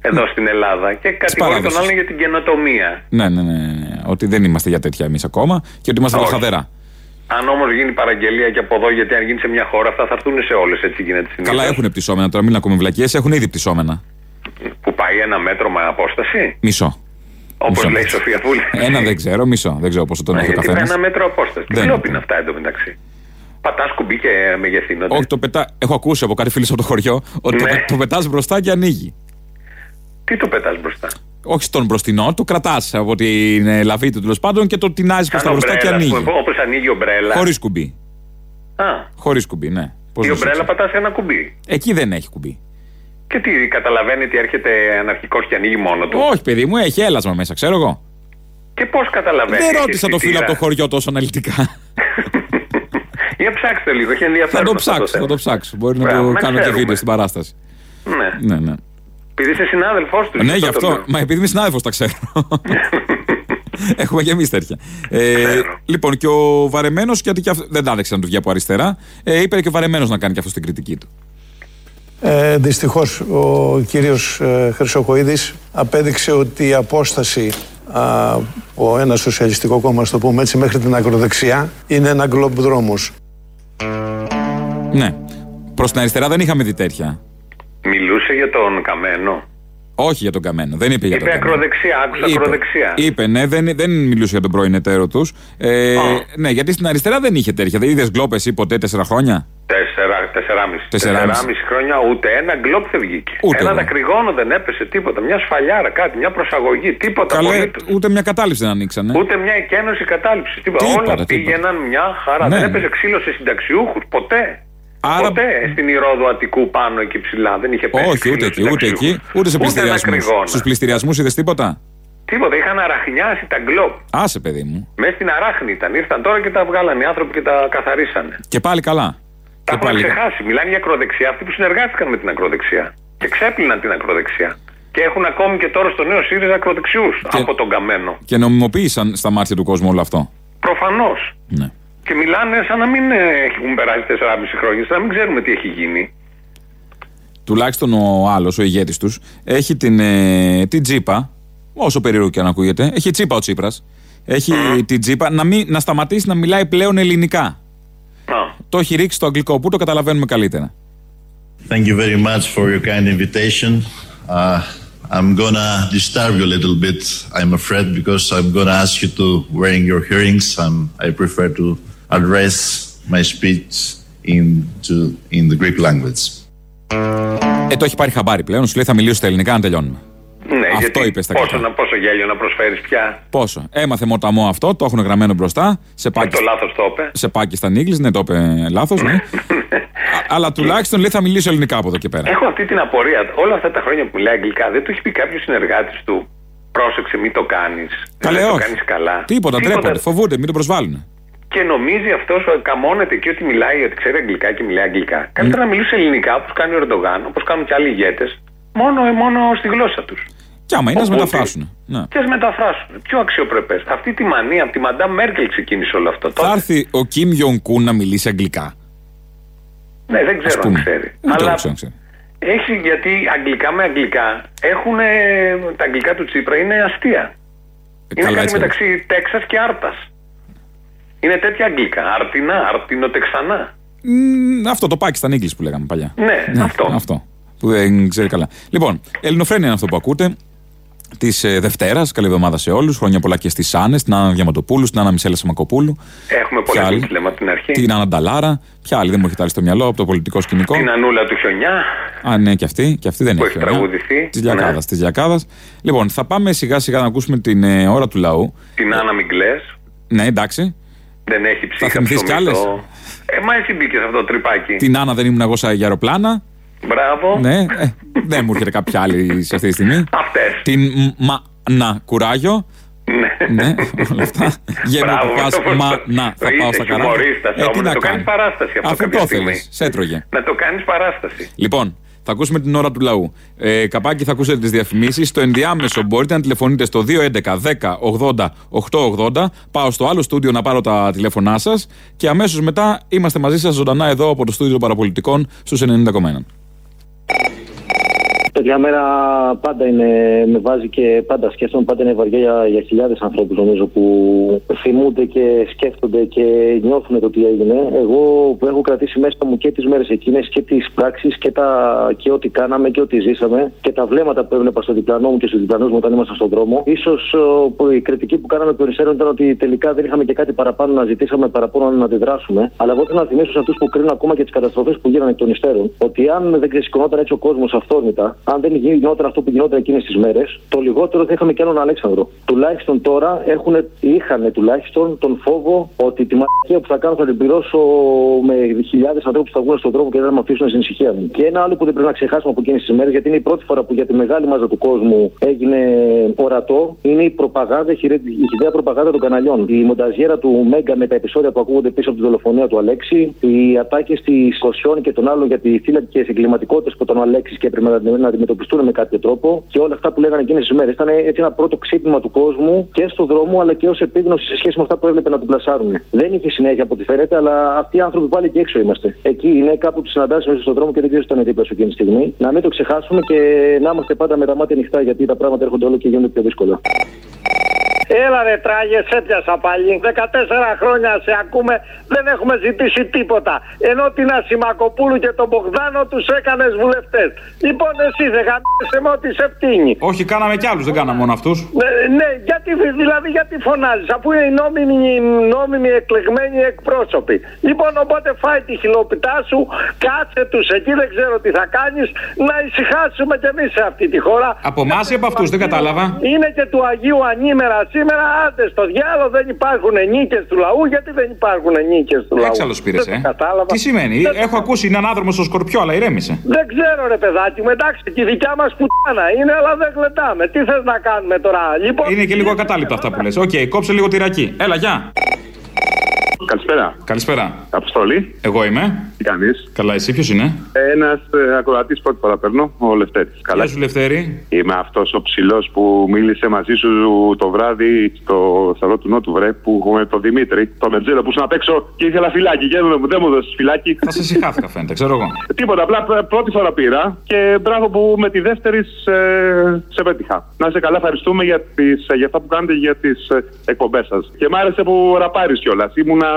Εδώ στην Ελλάδα. Και κατηγορεί τον παράδοσης. άλλον για την καινοτομία. Ναι, ναι, ναι, ναι, ναι. Ότι δεν είμαστε για τέτοια εμείς ακόμα και ότι είμαστε Όχι. Λοχαδερά. Αν όμως γίνει παραγγελία και από εδώ, γιατί αν γίνει σε μια χώρα, αυτά θα έρθουν σε όλες. Έτσι γίνεται συνήθως. Καλά, έχουν πτυσσόμενα τώρα, μην ακούμε βλακίες, έχουν ήδη πτυσσόμενα. Που πάει ένα μέτρο με απόσταση; Μισό. Όπως Μισό λέει η μέτρο. Σοφία Βούλευση. Ένα δεν ξέρω, μισό. Δεν ξέρω πόσο τον Ναι, έχει ο γιατί με καθένα. ένα μέτρο απόσταση. Τι Δεν κλόπ είναι. είναι αυτά εντωμεταξύ. Πατάς κουμπί και μεγεθύνονται. Όχι, το πετά. Έχω ακούσει από κάτι φίλο από το χωριό ότι το, Ναι. πε- το πετάς μπροστά και ανοίγει. Τι το πετάς μπροστά; Όχι στον μπροστινό, το κρατάς από την ε, λαβή του τέλος πάντων και το τεινάζεις προς τα μπροστά και ανοίγει. Όπως ανοίγει η ομπρέλα. Χωρίς κουμπί. Α, Χωρίς κουμπί, ναι. Πώς η να σου ομπρέλα εξηγήσω. πατάς ένα κουμπί. Εκεί δεν έχει κουμπί. Και τι, καταλαβαίνει ότι έρχεται αναρχικός και ανοίγει μόνο του; Όχι, παιδί μου, έχει έλασμα μέσα, ξέρω εγώ. Και πώς καταλαβαίνει. Δεν έχει ρώτησα το φίλο αισθητήρα. από το χωριό τόσο αναλυτικά. Για ψάξτε λίγο, έχει θα ενδιαφέρον. το αυτό ψάξω, θέμα. θα το ψάξω. Μπορεί να Μπράβο, το να κάνω και ξέρουμε. βίντεο στην παράσταση. Ναι. Ναι, ναι. Επειδή είσαι συνάδελφός του. Ναι, γι' αυτό. Μα επειδή είμαι συνάδελφος, τα ξέρω. Έχουμε και εμείς τέτοια. Ε, Ξέρω. λοιπόν, και ο Βαρεμένος, γιατί και αυτό, δεν τα άδεξε να του βγει από αριστερά, ε, είπε και ο Βαρεμένος να κάνει και αυτός την κριτική του. Ε, δυστυχώς ο κύριος ε, Χρυσοκοίδης απέδειξε ότι η απόσταση α, από ένας σοσιαλιστικό κόμμα, στο πούμε έτσι, μέχρι την ακροδεξιά είναι ένα γκλομπ δρόμος. Ναι. Προς την αριστερά δεν είχαμε δει τέτοια. Μιλούσε για τον Καμένο; Όχι για τον Καμένο. Δεν είπε για Είπε τον Καμένο. ακροδεξιά, άκουσα Είπε, ακροδεξιά. είπε, ναι, δεν, δεν μιλούσε για τον πρώην εταίρο τους. Ε, Α. ναι, γιατί στην αριστερά δεν είχε τέτοια. Δεν είδες γκλόπες ή ποτέ τέσσερα χρόνια; Τέσσερα, τεσσεράμιση. Τεσσεράμιση. Τεσσεράμιση χρόνια ούτε ένα γκλόπ δεν βγήκε. Ούτε ένα εγώ. δακρυγόνο δεν έπεσε τίποτα. Μια σφαλιάρα, κάτι, μια προσαγωγή, τίποτα. Καλέ, απολύτως. ούτε μια κατάληψη δεν ανοίξανε. Ούτε μια εκένωση κατάληψης. Τίποτα. Τίποτα, Όλα τίποτα. πήγαιναν μια χαρά. Ναι, δεν ναι. έπαιζε ξύλο σε συνταξιούχους. Ποτέ. Άρα- Ποτέ στην Ηρόδο Αττικού πάνω εκεί ψηλά. Δεν είχε πέσει. Όχι, ξύλο ούτε εκεί, στους ούτε εκεί. συνταξιούχους. Ούτε σε ένα πληστηριασμούς. κρυγόνα. Στους πληστηριασμούς είδες τίποτα; Τίποτα. Είχαν αραχνιάσει τα γκλόπ. Άσε, παιδί μου. Μέσα στην αράχνη ήταν. Ήρθαν τώρα και τα βγάλανε οι άνθρωποι και τα καθαρίσανε. Και πάλι καλά. Τα Και έχουν πάλι. ξεχάσει. Μιλάνε για ακροδεξιά αυτοί που συνεργάστηκαν με την ακροδεξιά. Και ξέπλυναν την ακροδεξιά. Και έχουν ακόμη και τώρα στο νέο ΣΥΡΙΖΑ ακροδεξιούς από τον Καμένο. Και νομιμοποίησαν στα μάτια του κόσμου όλο αυτό. Προφανώς. Ναι. Και μιλάνε σαν να μην ε, έχουν περάσει 4,5 χρόνια, σαν να μην ξέρουμε τι έχει γίνει. Τουλάχιστον ο άλλος, ο ηγέτης τους, έχει την, ε, την τζίπα. Όσο περίεργο και αν ακούγεται. Έχει τσίπα ο Τσίπρας. Έχει την τζίπα να, μην, να σταματήσει να μιλάει πλέον ελληνικά. Α, Το έχει ρίξει στο αγγλικό που το καταλαβαίνουμε καλύτερα. Thank you very much for your kind invitation. Uh, I'm gonna disturb you a little bit, I'm afraid, because I'm gonna ask you to wearing your hearings. Um, I prefer to address my speech in, to, in the Greek language. Ε, το έχει πάρει χαμπάρι πλέον. Σου λέει θα μιλήσω στα ελληνικά να τελειώνουμε. ναι, Αυτό είπες στα πόσο, κρατά. να, πόσο γέλιο να προσφέρεις πια. Πόσο. Έμαθε μοταμό αυτό, το έχουν γραμμένο μπροστά. Σε Ε, πάκι, το λάθος το είπε. σε Pakistan English, ναι, το είπε λάθος, ναι. Α- Αλλά τουλάχιστον λέει θα μιλήσω ελληνικά από εδώ και πέρα. Έχω αυτή την απορία. Όλα αυτά τα χρόνια που μιλάει αγγλικά, δεν του έχει πει κάποιος συνεργάτης του. Πρόσεξε, μην το κάνεις. Καλέ, δεν το όχι. κάνεις καλά. Τίποτα, ντρέπονται, φοβούνται, μην το προσβάλλουν. Και νομίζει αυτός, καμώνεται εκεί ότι μιλάει, ότι ξέρει αγγλικά και μιλάει αγγλικά. Καλύτερα να μιλήσει ελληνικά όπως κάνει ο Ερντογάν, όπως κάνουν και άλλοι ηγέτες, μόνο, μόνο στη γλώσσα τους. Και άμα είναι, ας Οπότε- μεταφράσουν. Ναι. Και ας μεταφράσουν. Πιο αξιοπρεπές. Αυτή τη μανία από τη Μαντά Μέρκελ ξεκίνησε όλο αυτό. Θα Τότε. έρθει ο Κιμ Ιον Κούν να μιλήσει αγγλικά. Ναι, δεν Ας ξέρω αν πούμε. ξέρει. Ούτε εγώ Αλλά ξέρω, ξέρω. έχει γιατί αγγλικά με αγγλικά έχουν. Τα αγγλικά του Τσίπρα είναι αστεία. Ε, Είναι καλά, κάτι έτσι. μεταξύ Τέξας και Άρτας. Είναι τέτοια αγγλικά. Αρτινά, αρτινοτεξανά. Μ, Αυτό το Pakistan English που λέγαμε παλιά. Ναι, αυτό. Αυτό. Που δεν ξέρει καλά. Λοιπόν, Ελληνοφρένια είναι αυτό που ακούτε. Της ε, Δευτέρας, καλή εβδομάδα σε όλους. Χρόνια πολλά και στις Άνε, την Άννα Διαματοπούλου, την Άννα Μισέλα Σαμακοπούλου. Έχουμε Ποια πολλά άλλη; τίτλα από την αρχή. Την Άννα Νταλάρα. Ποια άλλη δεν μου έχει άλλη στο μυαλό από το πολιτικό σκηνικό. Την Ανούλα του Χιονιά. Α, ναι, και αυτή. Και αυτή δεν Που έχει. έχει τραγουδηθεί. Της Λιακάδας. Ναι. Της Λιακάδας. Λοιπόν, θα πάμε σιγά σιγά να ακούσουμε την ε, ώρα του λαού. Την Άννα Μιγκλές. Ναι, εντάξει. Δεν έχει ψήφα. θυμηθείς κι άλλες; Ε, μα εσύ μπήκες σε αυτό το τρυπάκι. Την Άννα δεν ήμουν εγώ σε αεροπλάνα. Μπράβο. Ναι, ε, δεν μου έρχεται κάποια άλλη σε αυτή τη στιγμή. Αυτές. Την Μα να κουράγιο. Ναι. Ναι, όλα αυτά. Γέμο Μπράβο, που πα, το μα πώς- να, θα το πάω είσαι στα καράβια. χιουμορίστας Ε, τι όμως, να να το κάνεις κάνω. παράσταση αυτό Αφού κάποια το στιγμή. θέλει, σε έτρωγε. Να το κάνεις παράσταση. Λοιπόν, θα ακούσουμε την ώρα του λαού. Ε, καπάκι θα ακούσετε τις διαφημίσεις. Στο ενδιάμεσο μπορείτε να τηλεφωνείτε στο 211 10 80 880. Πάω στο άλλο στούντιο να πάρω τα τηλέφωνά σας. Και αμέσως μετά είμαστε μαζί σας ζωντανά εδώ από το στούντιο των παραπολιτικών στους 90,1. Τέτοια μέρα πάντα είναι, με βάζει και πάντα σκέφτομαι, πάντα είναι βαριά για, για χιλιάδες ανθρώπους νομίζω που θυμούνται και σκέφτονται και νιώθουν το τι έγινε. Εγώ που έχω κρατήσει μέσα μου και τις μέρες εκείνες και τις πράξεις και, τα, και ό,τι κάναμε και ό,τι ζήσαμε και τα βλέμματα που έβλεπα στο διπλανό μου και στους διπλανούς μου όταν ήμασταν στον δρόμο. σω η κριτική που κάναμε των υστέρων ήταν ότι τελικά δεν είχαμε και κάτι παραπάνω να ζητήσαμε, παραπάνω να αντιδράσουμε. Αλλά εγώ θέλω να θυμίσω σε αυτούς που κρίνουν ακόμα και τις καταστροφές που γίνανε εκ των υστέρων ότι αν δεν ξεσηκωνόταν έτσι ο κόσμος αυθόρμητα, αν δεν γινόταν αυτό που γινόταν εκείνες τις μέρες, το λιγότερο θα είχαμε και έναν Αλέξανδρο. Τουλάχιστον τώρα έχουν, είχαν τουλάχιστον τον φόβο ότι τη μαγεία που θα κάνω θα την πληρώσω με χιλιάδες ανθρώπους που θα βγουν στον δρόμο και δεν θα με αφήσουν στην ησυχία μου. Και ένα άλλο που δεν πρέπει να ξεχάσουμε από εκείνες τις μέρες, γιατί είναι η πρώτη φορά που για τη μεγάλη μάζα του κόσμου έγινε ορατό, είναι η προπαγάνδα, η χειρε- η χιδέα προπαγάνδα των καναλιών. Η μονταζιέρα του Μέγκα με τα επεισόδια που ακούγονται πίσω από τη δολοφονία του Αλέξη, οι ατάκες της Κοσιόν και των άλλων για τη θύλακε εγκληματικότητες που ήταν ο Αλέξης και έπρεπε να, να αντιμετωπιστούν με κάποιο τρόπο και όλα αυτά που λέγανε εκείνες τις μέρες. Ήταν έτσι ένα πρώτο ξύπνημα του κόσμου και στο δρόμο αλλά και ως επίγνωση σε σχέση με αυτά που έβλεπε να του πλασάρουν. Δεν είχε συνέχεια από ό,τι φαίνεται, αλλά αυτοί οι άνθρωποι πάλι και έξω είμαστε. Εκεί είναι κάπου τους συναντάσει μέσα στον δρόμο και δεν ξέρεις τι ήταν δίπλα σου εκείνη τη στιγμή. Να μην το ξεχάσουμε και να είμαστε πάντα με τα μάτια ανοιχτά γιατί τα πράγματα έρχονται όλο και γίνονται πιο δύσκολα. Έλα ρε τράγες, σε έπιασα πάλι. 14 χρόνια σε ακούμε, δεν έχουμε ζητήσει τίποτα. Ενώ την Ασημακοπούλου και τον Μπογδάνο τους έκανες βουλευτές. Λοιπόν, εσύ δεν γαμίσαι με ό,τι σε φτύνει. Όχι, κάναμε κι άλλους, δεν κάναμε μόνο αυτούς. Ναι, ναι, γιατί, δηλαδή γιατί φωνάζεις, αφού είναι οι νόμιμοι, νόμιμοι εκλεγμένοι εκπρόσωποι. Λοιπόν, οπότε φάει τη χιλοπιτά σου, κάτσε τους εκεί, δεν ξέρω τι θα κάνεις, να ησυχάσουμε κι εμείς σε αυτή τη χώρα. Από εμάς ή από αυτούς, δεν κατάλαβα. Είναι και του Αγίου Ανήμερα σήμερα, άντε στο διάολο δεν υπάρχουν νίκες του λαού. Γιατί δεν υπάρχουν νίκες του λαού; Έξαλλο πήρε, Δεν ε. Κατάλαβα. Τι σημαίνει, έχω ακούσει είναι ανάδρομος στο σκορπιό, αλλά ηρέμησε. Δεν ξέρω ρε παιδάκι μου, εντάξει και η δικιά μας πουτάνα είναι, αλλά δεν γλεντάμε. Τι θες να κάνουμε τώρα, λοιπόν; Είναι και λίγο ακατάληπτα αυτά που λες. Οκ, κόψε λίγο τυρακή. Έλα, γεια. Καλησπέρα. Καλησπέρα. Αποστολή. Εγώ είμαι. Τι κάνεις; Καλά, εσύ ποιος είναι; Ένας ακροατής πρώτη φορά παίρνω, ο Λευτέρης. Γεια σου, Λευτέρη. Είμαι αυτός ο ψηλός που μίλησε μαζί σου το βράδυ στο Σταυρό του Νότου, βρε, που έχουμε τον Δημήτρη, το Μετζέλο που ήσουν απ' έξω και ήθελα φυλάκι. Και δεν μου- δεν μου δώσεις φυλάκι. Θα σε συχάθηκα, φαίνεται, ξέρω εγώ. Τίποτα, απλά π- πρώτη φορά πήρα και μπράβο που με τη δεύτερη σε, σε πέτυχα. Να είσαι καλά, ευχαριστούμε για, τις, για αυτά που κάνετε για τις εκπομπές σας. Και μ' άρεσε που ραπάρεις κιόλας. Ήμουνα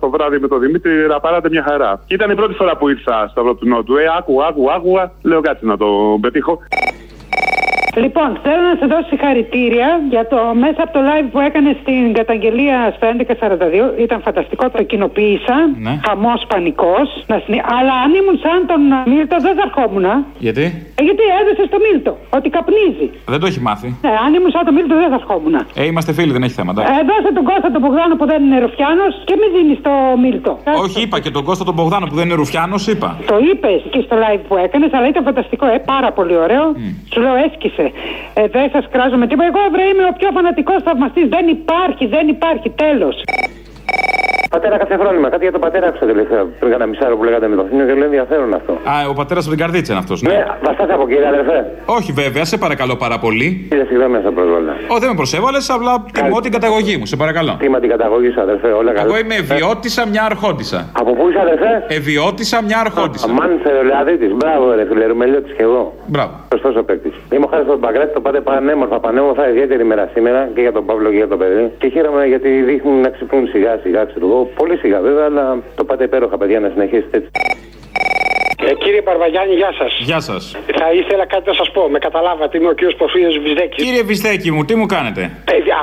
το βράδυ με τον Δημήτρη, ραπάράτε μια χαρά. Και ήταν η πρώτη φορά που ήρθα στο Σταυρό του Νότου. Ε, άκου, άκου, άκουγα. Λέω κάτσε να το πετύχω. Λοιπόν, θέλω να σε δώσω συγχαρητήρια για το μέσα από το live που έκανες στην καταγγελία στο 1142. Ήταν φανταστικό, το κοινοποίησα. Ναι. Χαμός πανικός. Αλλά αν ήμουν σαν τον Μίλτο, δεν θα ερχόμουν. Γιατί; Ε, γιατί έδωσε στο Μίλτο ότι καπνίζει. Δεν το έχει μάθει. Ναι, αν ήμουν σαν τον Μίλτο, δεν θα ερχόμουν. Ε, είμαστε φίλοι, δεν έχει θέμα. εντάξει. Ε, δώσε τον Κώστα τον Μπογδάνο που δεν είναι Ρουφιάνος και μην δίνεις το Μίλτο. Όχι, είπα και τον Κώστα τον Μπογδάνο που δεν είναι Ρουφιάνος, είπα. Το είπες και στο live που έκανες, αλλά ήταν φανταστικό, ε, πάρα πολύ ωραίο. Σου λέω, έσκησε. Ε, δεν σας κράζω με τίποτα. Εγώ βρε είμαι ο πιο φανατικός θαυμαστής. Δεν υπάρχει, δεν υπάρχει, τέλος. Πατέρα, κάθε φρόνημα. Κάτι για τον πατέρα άκουσα τελευταία πριν κάνα μισάρο που λέγατε με το θύμιο και λέω ενδιαφέρον αυτό. Α, ο πατέρας από την καρδίτσα είναι αυτός. Ναι, βαστά από κύριε αδερφέ. Όχι, βέβαια, σε παρακαλώ πάρα πολύ. Κύριε, συγγνώμη, θα προσβάλλω. Ω, δεν με προσέβαλες, απλά τιμώ την καταγωγή μου, σε παρακαλώ. Τι με την καταγωγή σου, αδερφέ, όλα καλά. Εγώ είμαι ευιώτησα μια αρχόντισα. Από πού είσαι, αδερφέ; Ευιώτησα μια αρχόντισα. Αμάν θερολιάδη Μπράβο, ρε φίλε, ρουμελιώτη κι εγώ. Μπράβο. Σωστός ο παίκτης. Είμαι ο Χάρης τον Παγκράτη, το πάτε πανέμορφα, πανέμορφα, ιδιαίτερη μέρα σήμερα και για τον Παύλο και για το παιδί. Και χαίρομαι γιατί δείχνουν να ξυπνούν σιγά σιγά, ξέρω εγώ. Πολύ σιγά βέβαια, αλλά το πάτε υπέροχα, παιδιά, να συνεχίσετε έτσι. Ε, κύριε Παρβαγιάννη, γεια σας. Γεια σας. Θα ήθελα κάτι να σας πω. Με καταλάβατε, είμαι ο κύριος Πορφύριος Βυζδέκη. Κύριε Βυστέκη μου, τι μου κάνετε;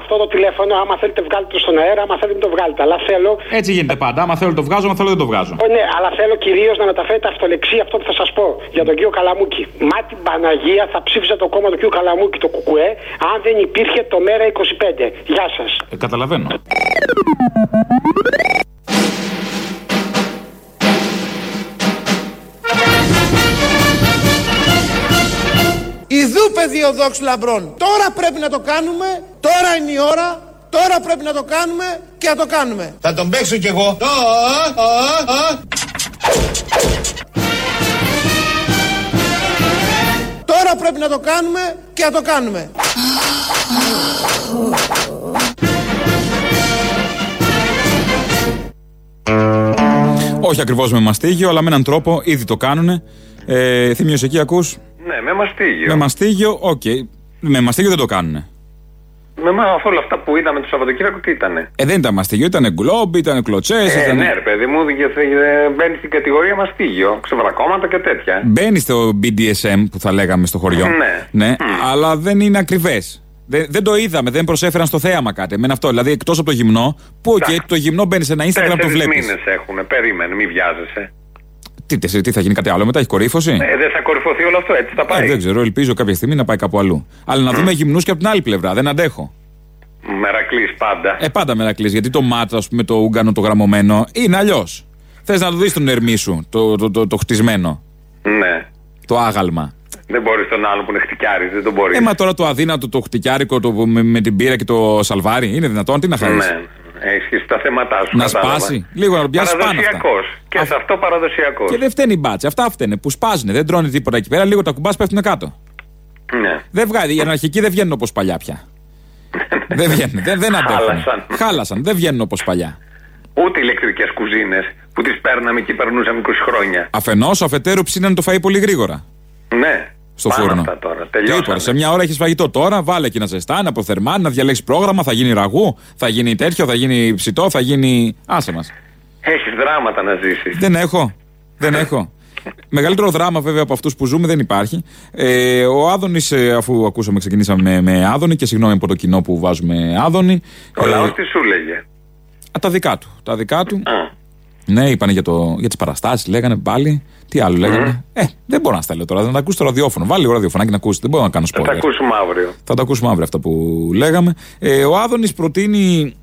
αυτό το τηλέφωνο, άμα θέλετε, βγάλετε το στον αέρα, άμα θέλετε, μην το βγάλετε. Αλλά θέλω. Έτσι γίνεται πάντα. Άμα θέλω το βγάζω, άμα θέλω δεν το βγάζω. Ω, ναι, αλλά θέλω κυρίως να μεταφέρετε αυτολεξή αυτό που θα σας πω για τον κύριο Καλαμούκη. Μα την Παναγία θα ψήφιζα το κόμμα του κύριου Καλαμούκη, το Κουκουέ, αν δεν υπήρχε το μέρα 25. Γεια σας. Ε, καταλαβαίνω. Ιδού πεδίο δόξου λαμπρών. Τώρα πρέπει να το κάνουμε, τώρα είναι η ώρα, τώρα πρέπει να το κάνουμε και να το κάνουμε. Θα τον παίξω κι εγώ. Τώρα πρέπει να το κάνουμε και να το κάνουμε. Όχι ακριβώς με μαστίγιο, αλλά με έναν τρόπο ήδη το κάνουν. Ε, Θήμιο, εκεί ακούς; Ναι, με μαστίγιο. Με μαστίγιο, οκ. Με μαστίγιο δεν το κάνουν. Με μα, αφού όλα αυτά που είδαμε το Σαββατοκύριακο τι ήτανε; Ε, δεν ήταν μαστίγιο, ήταν γκλόμπ, ήταν κλωτσές. Ε, ήταν... ναι, ρε παιδί μου, και θε- ε, μπαίνει στην κατηγορία μαστίγιο. Ξεβρακώματα και τέτοια. Μπαίνει στο BDSM που θα λέγαμε στο χωριό. Ναι. ναι αλλά δεν είναι ακριβές. Δεν, δεν το είδαμε, δεν προσέφεραν στο θέαμα κάτι. Εμένα αυτό. Δηλαδή, εκτός από το γυμνό, που οκ, το γυμνό μπαίνει σε ένα Instagram, το Τέσσερις βλέπεις. μήνες έχουν. Περίμενε, μην βιάζεσαι. Τι, τι, τι θα γίνει κάτι άλλο μετά, έχει κορύφωση; Ε, δεν θα κορυφωθεί όλο αυτό, έτσι θα πάει. Ε, δεν ξέρω, ελπίζω κάποια στιγμή να πάει κάπου αλλού. Αλλά να δούμε γυμνού και από την άλλη πλευρά. Δεν αντέχω. Μερακλής πάντα. Ε, πάντα μερακλής. Γιατί το μάτσα, ας πούμε, το ούγκανο το γραμμωμένο είναι αλλιώς. Θες να το δεις τον ερμή σου, το, το, το, το χτισμένο; Ναι. Το άγαλμα. Δεν μπορείς τον άλλο που είναι χτυκιάρης, δεν τον μπορείς. Ε, μα τώρα το αδύνατο, το χτυκιάρικο το, με, με την πύρα και το σαλβάρι, είναι δυνατόν, τι να χαρίσει. Ναι. Έχεις τα θέματα σου. Να κατάλαβα. σπάσει. Λίγο να το πιάσεις πάνω. αυτά. Παραδοσιακός. Και σε αυτό παραδοσιακός. Και δεν φταίνει η μπάτσα. Αυτά φταίνε που σπάζουν. Δεν τρώνε τίποτα εκεί πέρα. Λίγο τα κουμπάς πέφτουν κάτω. Ναι. Δεν βγάζει. Οι αναρχικοί δεν βγαίνουν όπως παλιά πια. δεν βγαίνουν. Δεν, δεν αντέχουν. Χάλασαν. Χάλασαν. Δεν βγαίνουν όπως παλιά. Ούτε ηλεκτρικές κουζίνες που τις παίρναμε και περνούσαμε 20 χρόνια. Αφενός, αφετέρου ψήναν το φαΐ πολύ γρήγορα. Ναι. Στο Πάνω φούρνο. αυτά τώρα. Τι Τελειώσαμε. είπα, σε μια ώρα έχεις φαγητό τώρα, βάλε και να ζεστά, να αποθερμάνει, να διαλέξεις πρόγραμμα, θα γίνει ραγού, θα γίνει τέτοιο, θα γίνει ψητό, θα γίνει. Άσε μας. Έχεις δράματα να ζήσεις. Δεν έχω. Δεν έχω. Μεγαλύτερο δράμα βέβαια από αυτούς που ζούμε δεν υπάρχει. Ε, ο Άδωνης, αφού ακούσαμε, ξεκινήσαμε με, με Άδωνη και συγγνώμη από το κοινό που βάζουμε Άδωνη. Ο ε, λαός τι σου λέγε; α, τα δικά του. Τα δικά του. Ναι, είπαν για, το, για τις παραστάσεις, λέγανε πάλι. Τι άλλο λέγανε. Ε, δεν μπορώ να στα λέω τώρα. Να τα ακούσει το ραδιόφωνο. Βάλει λίγο ραδιοφωνάκι να ακούσει. Δεν μπορώ να κάνω Θα τα spoiler. ακούσουμε αύριο. Θα τα ακούσουμε αύριο αυτά που λέγαμε. Ε, ο Άδωνης προτείνει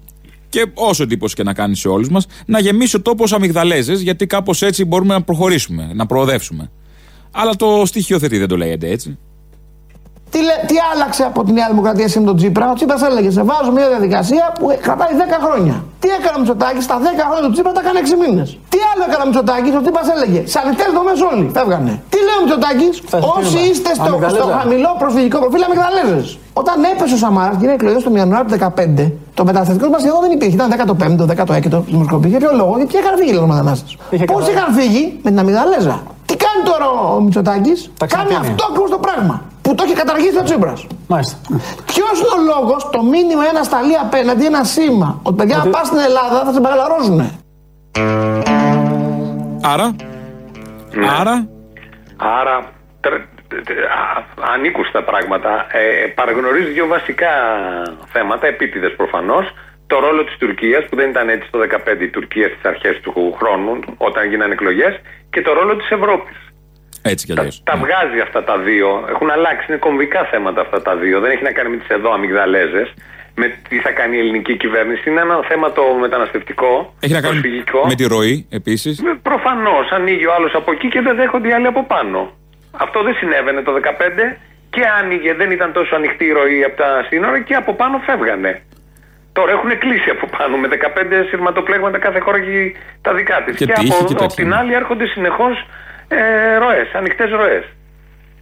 και όσο εντύπωση και να κάνει σε όλους μας, να γεμίσει ο τόπος αμυγδαλέζες, γιατί κάπως έτσι μπορούμε να προχωρήσουμε, να προοδεύσουμε. Αλλά το στοιχειοθετεί, δεν το λέγεται έτσι. Τι, λέ- τι άλλαξε από τη Νέα Δημοκρατία σε με τον Τσίπρα; Ο Τσίπρας έλεγε: Σε βάζω μια διαδικασία που κρατάει 10 χρόνια. Τι έκανε ο Μητσοτάκης, στα 10 χρόνια του Τσίπρα τα έκανε 6 μήνες. Τι άλλο έκανε ο Μητσοτάκης, ο Τσίπρας έλεγε: Σανιτέ δομέ όλοι, φεύγανε. Τι λέει ο Μητσοτάκης, Όσοι είπα. είστε στο, στο Αμυγδαλέζα. χαμηλό προσφυγικό προφίλ, αμυγδαλέζες. Όταν έπεσε ο Σαμάρα και είναι εκλογές το Ιανουάριο του 2015, το μεταναστευτικό μας σχεδόν δεν υπήρχε. Ήταν 15ο, 16ο δημοσκοπή. Για ποιο λόγο, γιατί είχαν φύγει οι μετανάστε. Πώς είχαν φύγει; Με την αμυγδαλέζα. Τι κάνει τώρα ο Μητσοτάκης, κάνει αυτό ακριβώς το πράγμα που το έχει καταργήσει ο Τσίπρας. Μάλιστα. Ποιος είναι ο λόγος το μήνυμα ένα σταλεί απέναντι, ένα σήμα, ότι παιδιά, αν πας στην Ελλάδα θα σε μεγαλαρώσουνε. Άρα; Άρα; Άρα τρε- α, ανήκουστα πράγματα. Ε, παραγνωρίζει δύο βασικά θέματα, επίτηδες προφανώς. Το ρόλο της Τουρκίας, που δεν ήταν έτσι το 2015 η Τουρκία στις αρχές του χρόνου, όταν γίνανε εκλογές, και το ρόλο της Ευρώπης. Έτσι κι αλλιώς. Τα βγάζει αυτά τα δύο. Έχουν αλλάξει. Είναι κομβικά θέματα αυτά τα δύο. Δεν έχει να κάνει με τις εδώ αμυγδαλέζες. Με τι θα κάνει η ελληνική κυβέρνηση. Είναι ένα θέμα το μεταναστευτικό. Έχει να κάνει προσφυγικό. με τη ροή επίσης. Προφανώς. Ανοίγει ο άλλος από εκεί και δεν δέχονται οι άλλοι από πάνω. Αυτό δεν συνέβαινε το 2015 και άνοιγε. Δεν ήταν τόσο ανοιχτή η ροή από τα σύνορα και από πάνω φεύγανε. Τώρα έχουν κλείσει από πάνω με 15 σειρματοπλέγματα κάθε χώρα και τα δικά της. Και Και, τύχη από, και από τέτοια. την άλλη έρχονται συνεχώς ε, ροές, ανοιχτές ροές.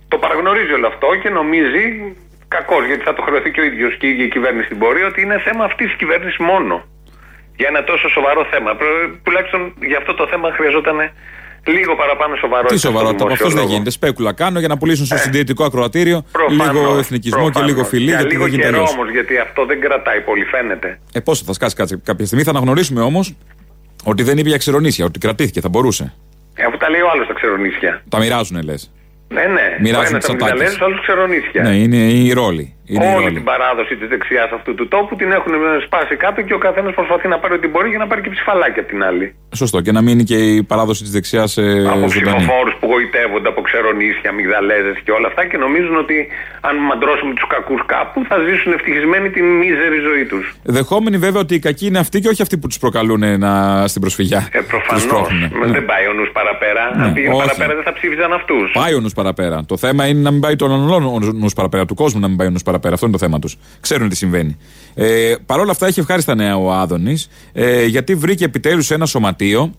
Το παραγνωρίζει όλο αυτό και νομίζει, κακώς γιατί θα το χρεωθεί και ο ίδιος και η ίδια η κυβέρνηση στην πορεία, ότι είναι θέμα αυτής της κυβέρνησης μόνο. Για ένα τόσο σοβαρό θέμα. Προ- Τουλάχιστον για αυτό το θέμα χρειαζόταν λίγο παραπάνω σοβαρότητα. Τι στο σοβαρότητα από αυτός δεν δημοσιολόγο. γίνεται. Σπέκουλα κάνω για να πουλήσουν στο συντηρητικό ακροατήριο Προφανώς, λίγο εθνικισμό και προφανώς. λίγο φιλή. Για Γιατί λίγο δεν γίνεται καιρό αλλιώς. όμως, γιατί αυτό δεν κρατάει πολύ, φαίνεται. Ε, πόσο θα σκάσει κάτσε κάποια στιγμή. Θα αναγνωρίσουμε όμως ότι δεν είπε για ξερονίσια, ότι κρατήθηκε, θα μπορούσε. Ε, αφού τα λέει ο άλλος τα ξερονίσια. Τα μοιράζουν, λες. Ναι, ναι. Μοιράζουν Ο ένας τις τα ατάκες. μυγδαλέζες, ο άλλος ξερονίσια. Ναι, είναι η ρόλη. Είναι η Όλη ρόλη. την παράδοση της δεξιάς αυτού του τόπου την έχουν σπάσει κάτω και ο καθένας προσπαθεί να πάρει ό,τι μπορεί για να πάρει και ψηφαλάκια απ' την άλλη. Σωστό. Και να μείνει και η παράδοση της δεξιάς ε, από ζωντανή. ψηφοφόρους που γοητεύονται από ξερονίσια, μυγδαλέζε και όλα αυτά και νομίζουν ότι αν μαντρώσουμε τους κακούς κάπου θα ζήσουν ευτυχισμένοι την μίζερη ζωή τους. Δεχόμενοι βέβαια ότι οι κακοί είναι αυτοί και όχι αυτοί που τους προκαλούν ε, να, στην προσφυγιά. Ε, Τους Προφανώς. πρόχνουνε. Ναι. Δεν πάει ο νους παραπέρα. Ναι, αν πήγαινε όχι. παραπέρα δεν θα ψήφιζαν αυτούς. Πάει ο νους παραπέρα. Το θέμα είναι να μην πάει των άλλων ο νους παραπέρα, του κόσμου να μην πάει ο νους παραπέρα. Αυτό είναι το θέμα τους. Ξέρουν τι συμβαίνει. Ε, Παρ' όλα αυτά έχει ευχάριστα νέα ο Άδωνης, ε, γιατί βρήκε επιτέλους ένα σωματείο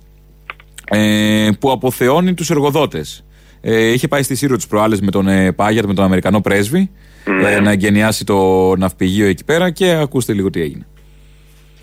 ε, που αποθεώνει τους εργοδότες. Ε, είχε πάει στη Σύρο τις προάλλες με τον ε, Πάγιατ, με τον Αμερικανό πρέσβη, ε, να εγκαινιάσει το ναυπηγείο εκεί πέρα και ακούστε λίγο τι έγινε.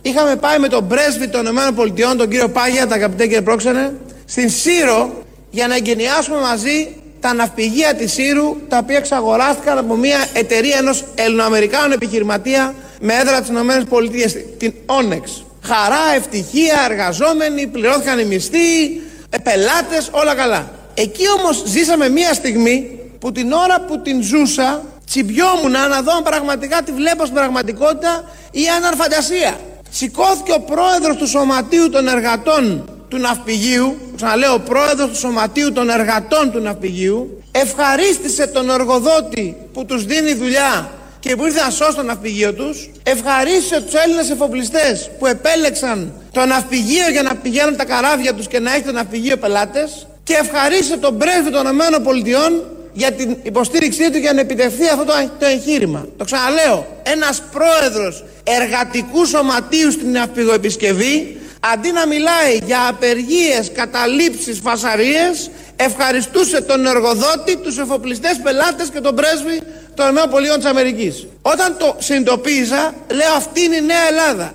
Είχαμε πάει με τον πρέσβη των ΗΠΑ, τον κύριο Πάγια, τα αγαπητέ κύριε Πρόξενε, στην Σύρο για να εγκαινιάσουμε μαζί τα ναυπηγεία της Σύρου, τα οποία εξαγοράστηκαν από μια εταιρεία ενός Ελληνοαμερικάνου επιχειρηματία με έδρα τις ΗΠΑ, την Onyx. Χαρά, ευτυχία, εργαζόμενοι, πληρώθηκαν οι μισθοί, ε, πελάτες, όλα καλά. Εκεί όμως ζήσαμε μια στιγμή που την ώρα που την ζούσα τσιμπιόμουν να δω αν πραγματικά τη βλέπω στην πραγματικότητα ή αν ήταν φαντασία. Σηκώθηκε ο πρόεδρος του Σωματείου των Εργατών του Ναυπηγείου, ξαναλέω πρόεδρος του Σωματείου των Εργατών του Ναυπηγείου, ευχαρίστησε τον εργοδότη που τους δίνει δουλειά και που ήρθε να σώσει το ναυπηγείο τους, ευχαρίστησε τους Έλληνες εφοπλιστές που επέλεξαν το ναυπηγείο για να πηγαίνουν τα καράβια τους και να έχει το ναυπηγείο πελάτες και ευχαρίστησε τον πρέσβη των ΗΠΑ για την υποστήριξή του για να επιτευχθεί αυτό το, το εγχείρημα. Το ξαναλέω, ένας πρόεδρος εργατικού σωματείου στην ναυπηγοεπισκευή αντί να μιλάει για απεργίες, καταλήψεις, φασαρίες ευχαριστούσε τον εργοδότη, τους εφοπλιστές πελάτες και τον πρέσβη των ΗΠΑ της Αμερικής. Όταν το συνειδητοποίησα, λέω αυτή είναι η νέα Ελλάδα.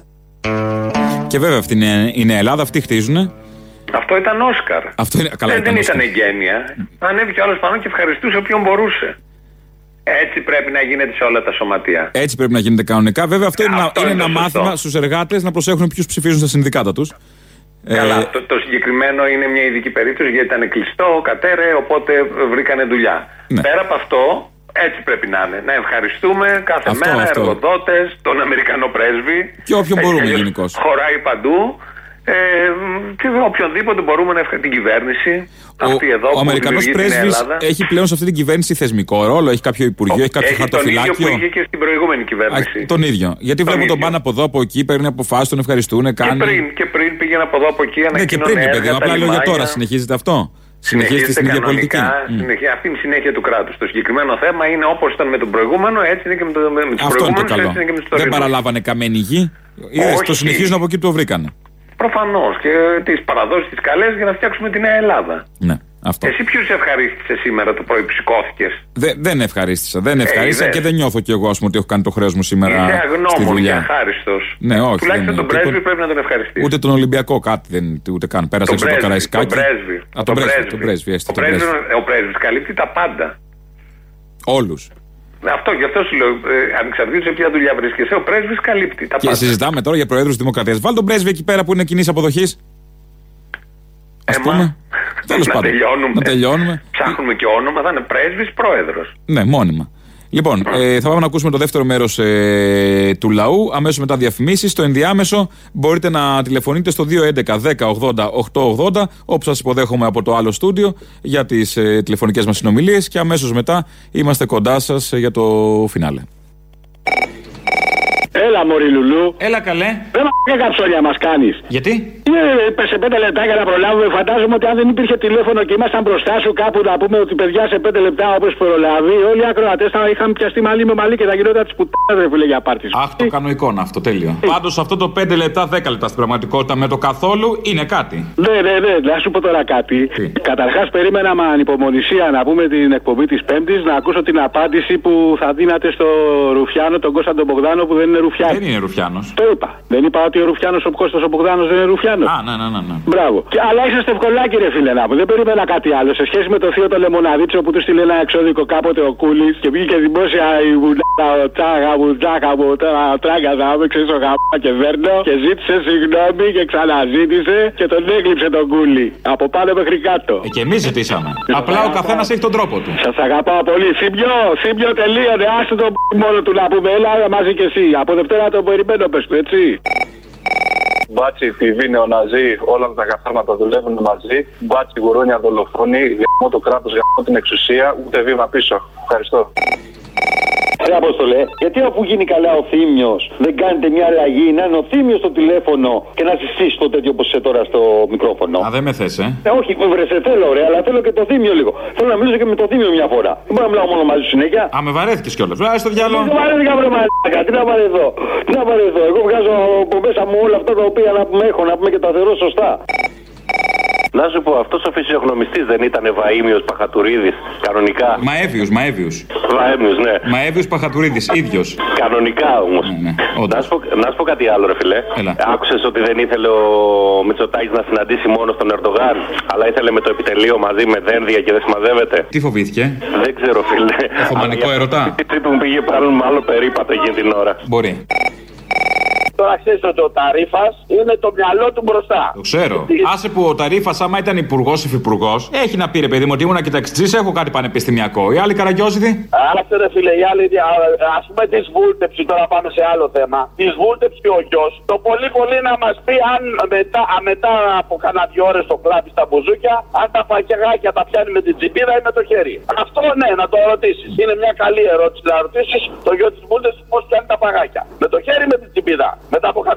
Και βέβαια αυτή είναι η Νέα Ελλάδα, αυτοί χτίζουν. Αυτό ήταν Όσκαρ. Αυτό είναι, καλά, δεν, δεν Όσκαρ. ήταν εγγένεια. Ανέβηκε ο άλλος πάνω και ευχαριστούσε όποιον μπορούσε. Έτσι πρέπει να γίνεται σε όλα τα σωματεία. Έτσι πρέπει να γίνεται κανονικά. Βέβαια, αυτό, είναι, Αυτό ένα- είναι είναι ένα το σωστό. μάθημα στους εργάτες να προσέχουν ποιους ψηφίζουν στα συνδικάτα τους. Καλά, το, το συγκεκριμένο είναι μια ειδική περίπτωση γιατί ήταν κλειστό, κατέρε, οπότε βρήκανε δουλειά. Ναι. Πέρα από αυτό, έτσι πρέπει να είναι. Να ευχαριστούμε κάθε Αυτό, μέρα αυτό. εργοδότες, τον Αμερικανό πρέσβη. Και όποιον Έτσι μπορούμε αλλιώς γενικώς. Χωράει παντού. Ε, και οποιονδήποτε μπορούμε να ευχαριστούμε την κυβέρνηση. αυτή εδώ Ο που Αμερικανός δημιουργεί την πρέσβης Ελλάδα. έχει πλέον σε αυτή την κυβέρνηση θεσμικό ρόλο, έχει κάποιο υπουργείο, έχει κάποιο Έχει τον ίδιο που χαρτοφυλάκιο. είχε και στην προηγούμενη κυβέρνηση. Α, Τον ίδιο. Γιατί βλέπω τον ίδιο. πάνε από εδώ, από εκεί, παίρνει αποφάσεις, τον ευχαριστούν, Και κάνει. πριν, και πριν πήγαινε από εδώ από εκεί, Ναι, και ανακοίνωνε πριν, ρε παιδί έργα, μου. τα Απλά λέω για λιμάνια. τώρα. Συνεχίζεται αυτό. Συνεχίζεται στην ίδια πολιτική. κανονικά, Μμ. συνεχι- αυτή είναι η συνέχεια του κράτους. Το συγκεκριμένο θέμα είναι όπως ήταν με τον προηγούμενο, έτσι είναι και με, το, με τους Αυτό είναι το προηγούμενους, καλό. έτσι είναι και με τους Δεν τωρινούς. παραλάβανε καμένη γη. Είδες, Όχι. το συνεχίζουν από εκεί που το βρήκανε. Προφανώς και τις παραδόσεις τις καλές για να φτιάξουμε τη νέα Ελλάδα. Ναι, αυτό. Εσύ ποιου ευχαρίστησε σήμερα το πρωί που σηκώθηκες; Δε- δεν ευχαρίστησα. Δεν ευχαρίστησα είδες. και δεν νιώθω κι εγώ ας πούμε, ότι έχω κάνει το χρέος μου σήμερα Είσαι στη αγνώμων και δουλειά. αχάριστο. Ναι, όχι. Τουλάχιστον δεν τον είναι. πρέσβη Τίποτα- πρέπει να τον ευχαριστήσει. Ούτε τον Ολυμπιακό κάτι δεν ούτε καν. Πέρασε Τον έξω το πρέσβη, Καραϊσκάκι. τον πρέσβη. Α, τον πρέσβη. Τον πρέσβη, έστω Ο τον πρέσβη. πρέσβης- Ο πρέσβης καλύπτει τα πάντα. Όλους. Αυτό, γι' αυτό σου λέω, ε, ανεξαρτήτως σε ποια δουλειά βρίσκεσαι, ο πρέσβης καλύπτει τα Και πάντα. συζητάμε τώρα για Προέδρους Δημοκρατίας. Βάλ τον πρέσβη εκεί πέρα που είναι κοινής αποδοχής. Α πούμε. Τέλος να πάντων, τελειώνουμε. να τελειώνουμε. Ψάχνουμε και όνομα, θα είναι πρέσβης πρόεδρος. Ναι, μόνιμα. Λοιπόν, ε, θα πάμε να ακούσουμε το δεύτερο μέρος ε, του λαού. Αμέσως μετά διαφημίσεις. Στο ενδιάμεσο μπορείτε να τηλεφωνείτε στο 211 10 80 880, όπου σας υποδέχομαι από το άλλο στούντιο για τις ε, τηλεφωνικές μας συνομιλίες. Και αμέσως μετά είμαστε κοντά σας για το φινάλε. Έλα, Μωρή Λουλού. Έλα, καλέ. Δεν μα καψόνια μας κάνεις. Γιατί; Ε, σε πέντε λεπτά για να προλάβουμε. Φαντάζομαι ότι αν δεν υπήρχε τηλέφωνο και ήμασταν μπροστά σου κάπου να πούμε ότι παιδιά σε πέντε λεπτά όπως προλάβει, όλοι οι ακροατές θα είχαν πιαστεί μαλλί με μαλλί και τα γινόταν τη πουτάνα, ρε φίλε, για πάρτι. Αχ, το κανονικό είναι αυτό, τέλειο. Πάντως αυτό το 5 λεπτά, 10 λεπτά στην πραγματικότητα με το καθόλου είναι κάτι. Ναι, ναι, ναι, να σου πω τώρα κάτι. Καταρχάς, περίμενα με ανυπομονησία να πούμε την εκπομπή της Πέμπτης να ακούσω την απάντηση που θα δίνατε στο Ρουφιάνο, τον Κώστα τον Μπογδάνο που δεν είναι Ρουφιάνο. Δεν είναι Ρουφιάνος. Το είπα. Δεν είπα ότι ο Ρουφιάνος ο Κώστας ο Μπογδάνος δεν είναι Ρουφιάνος. Α, ναι, ναι, ναι. ναι. Μπράβο. Και, αλλά είσαστε ευκολάκι, ρε φίλε να πω. Δεν περίμενα κάτι άλλο. Σε σχέση με το θείο το Λεμοναδίτσο που του στείλε ένα εξώδικο κάποτε ο Κούλης και βγήκε δημόσια η βουλάτα, ο τσάγα μου, τσάγα μου, τώρα τράγκα θα με ξέρεις ο γαμπά και βέρνο και ζήτησε συγγνώμη και ξαναζήτησε και τον έκλειψε τον Κούλη. Από πάνω μέχρι κάτω. Ε, και εμείς ζητήσαμε. Απλά ο καθένας έχει τον τρόπο του. Σας αγαπάω πολύ. Θύμιο, θύμιο τελείωνε. Άσε τον μόνο του να πούμε. Έλα μαζί και εσύ. Από Δευτέρα το περιμένω, πες του, έτσι. Μπάτσι, φιβή, νεοναζί, όλα τα καθάρματα δουλεύουν μαζί. Μπάτσι, γουρούνια, δολοφόνοι, γαμώ το κράτος, γαμώ την εξουσία, ούτε βήμα πίσω. Ευχαριστώ. Ρε Απόστολε, γιατί αφού γίνει καλά ο Θήμιος, δεν κάνετε μια αλλαγή να είναι ο Θήμιος στο τηλέφωνο και να συστήσει το τέτοιο όπως είσαι τώρα στο μικρόφωνο. Α, δεν με θες, ε. Ε, όχι, βρε, σε θέλω, ρε, αλλά θέλω και το Θήμιο λίγο. Θέλω να μιλήσω και με το Θήμιο μια φορά. Δεν μπορώ να μιλάω μόνο μαζί σου συνέχεια. Α, με βαρέθηκες κιόλας. Βράζει στο διάλογο. Δεν βαρέθηκα, βρε μαλάκα. Τι να βαρεθώ. Τι να βαρεθώ. Εγώ βγάζω από μέσα μου όλα αυτά τα οποία να πούμε έχω, να πούμε και τα θεωρώ σωστά. Να σου πω, αυτό ο φυσιογνωμιστή δεν ήταν Βαήμιο Παχατουρίδη, κανονικά. Μαέβιου, Μαέβιου. Βαέμιο, ναι. Μαέβιου Παχατουρίδη, ίδιο. Κανονικά όμω. να, σου πω, να σου πω κάτι άλλο, ρε φιλέ. Άκουσε ότι δεν ήθελε ο Μητσοτάκη να συναντήσει μόνο τον Ερντογάν, αλλά ήθελε με το επιτελείο μαζί με δένδια και δεν συμμαζεύεται. Τι φοβήθηκε. Δεν ξέρω, φίλε. Εθωμανικό ερωτά. Τι που μου πήγε πάλι με άλλο περίπατο εκείνη την ώρα. Μπορεί. Τώρα ξέρεις ότι ο Ταρήφα είναι το μυαλό του μπροστά. Το ξέρω. Άσε που ο Ταρήφα, άμα ήταν υπουργός ή υφυπουργός, έχει να πει ρε παιδί μου ότι ήμουν κοιταξιτζή, έχω κάτι πανεπιστημιακό. Οι άλλοι καραγκιόζητοι. Άσε ρε φίλε, οι άλλοι, α πούμε τη βούλτεψη, τώρα πάμε σε άλλο θέμα. Τη βούλτεψη ο γιος, το πολύ πολύ να μας πει αν μετά, α, μετά από κανένα δυο ώρες το κλάπει στα μπουζούκια, αν τα πακεγάκια τα πιάνει με την τσιμπίδα ή με το χέρι. Αυτό ναι, να το ρωτήσεις. Είναι μια καλή ερώτηση να ρωτήσεις το γιο της βούλτεψης πώς πιάνει τα παγάκια. Με το χέρι ή με την τσιμπίδα.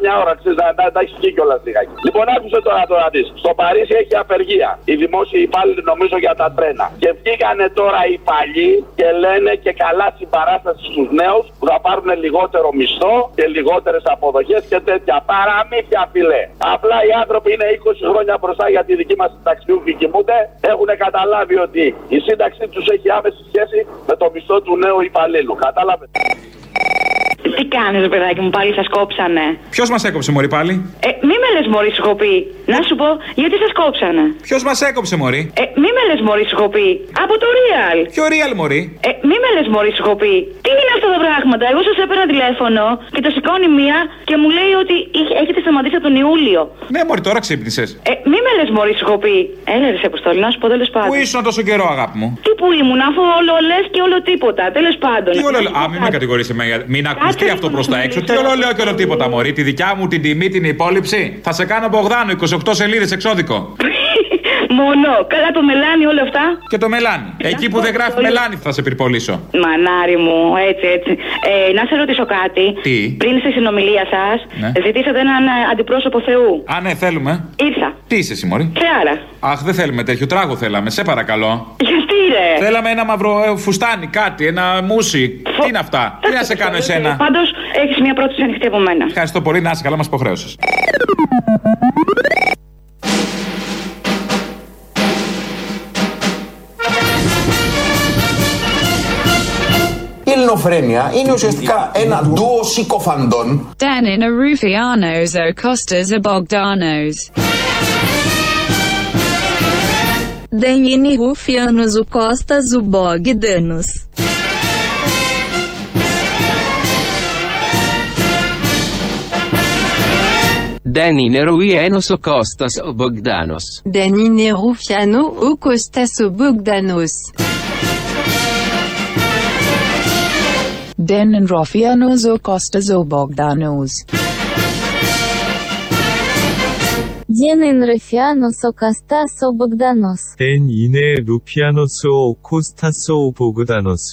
Μετά από καμιά ώρα, ξέρεις, να, να, να έχεις βγει κιόλας λιγάκι. Λοιπόν, άκουσε τώρα τώρα δεις. Στο Παρίσι έχει απεργία. Οι δημόσιοι υπάλληλοι νομίζω για τα τρένα. Και βγήκανε τώρα οι παλιοί και λένε και καλά συμπαράσταση στους νέους που θα πάρουν λιγότερο μισθό και λιγότερες αποδοχές και τέτοια. Παραμύθια φιλέ. Απλά οι άνθρωποι είναι 20 χρόνια μπροστά για τη δική μας συνταξιούχοι κοιμούνται. Έχουν καταλάβει ότι η σύνταξή τους έχει άμεση σχέση με το μισθό του νέου υπαλλήλου. Κατάλαβες. Τι κάνεις, παιδάκι μου, πάλι σας κόψανε; Ποιος μας έκοψε, Μωρή, πάλι; Ε, μη με λες, Μωρή, σου έχω πει. Να σου πω, γιατί σας κόψανε; Ποιος μας έκοψε, Μωρή; Ε, μη με λες, Μωρή, σου έχω πει. Από το Real. Ποιο Real, Μωρή; Ε, μη με λες, Μωρή, σου έχω πει. Τι είναι αυτά τα πράγματα; Εγώ σας έπαιρνα τηλέφωνο και το σηκώνει μία και μου λέει ότι είχε- έχετε σταματήσει από τον Ιούλιο. Ναι, Μωρή, τώρα ξύπνησες. Ε, μη με λες, Μωρή, σου έχω πει. Έλα, ρε, σε αποστολή, να σου πω τέλος πάντων. Πού ήσουν τόσο καιρό, αγάπη μου; Τι που ήμουν, αφού όλο λες και όλο τίποτα. Τέλος πάντων. Τι όλο λέω. Α, μην με κατηγορήσει εμένα. Μην ακουστεί αυτό προς τα έξω. Τι όλο λέω και όλο τίποτα, Μωρή. Τη δικιά μου την τιμή, την υπόλοιψη. Θα σε κάνω Μπογδάνο, 28 σελίδες εξώδικο. Μόνο, καλά το μελάνι όλα αυτά. Και το μελάνι. Εκεί που δεν γράφει μελάνι θα σε πυρπολίσω. Μανάρι μου, έτσι, έτσι. Ε, να σε ρωτήσω κάτι. Τι; Πριν στη συνομιλία σας, Ναι. ζητήσατε έναν ε, αντιπρόσωπο Θεού. Α, ναι, θέλουμε. Ήρθα. Τι είσαι, εσύ, Μωρή. Θεάρα. Αχ, δεν θέλουμε τέτοιο τράγο θέλαμε, σε παρακαλώ. Γιατί ρε; Θέλαμε ένα μαύρο ε, φουστάνι, κάτι, ένα μουσι. Τι είναι αυτά, τι να σε κάνω εσένα; Πάντως, έχεις μια πρόταση ανοιχτή από μένα. Ευχαριστώ πολύ, να είσαι καλά, μας υποχρέωσες. Η ελληνοφρένεια είναι ουσιαστικά ένα ντουο συκοφαντών Dan in a Rufianos o Costas a Bogdanos. Danini Rufianos o Costas o Bogdanos. Δεν είναι Ρουιένος ο Κώστας ο Μπογδάνος. Δεν είναι Ρουφιάνο ο Κώστας ο Μπογδάνος. Δεν είναι Ρουφιάνος ο Κώστας ο Μπογδάνος. Δεν είναι Ρουφιάνος ο Κώστας ο Μπογδάνος. Δεν είναι Ρουφιάνος ο Κώστας ο Μπογδάνος.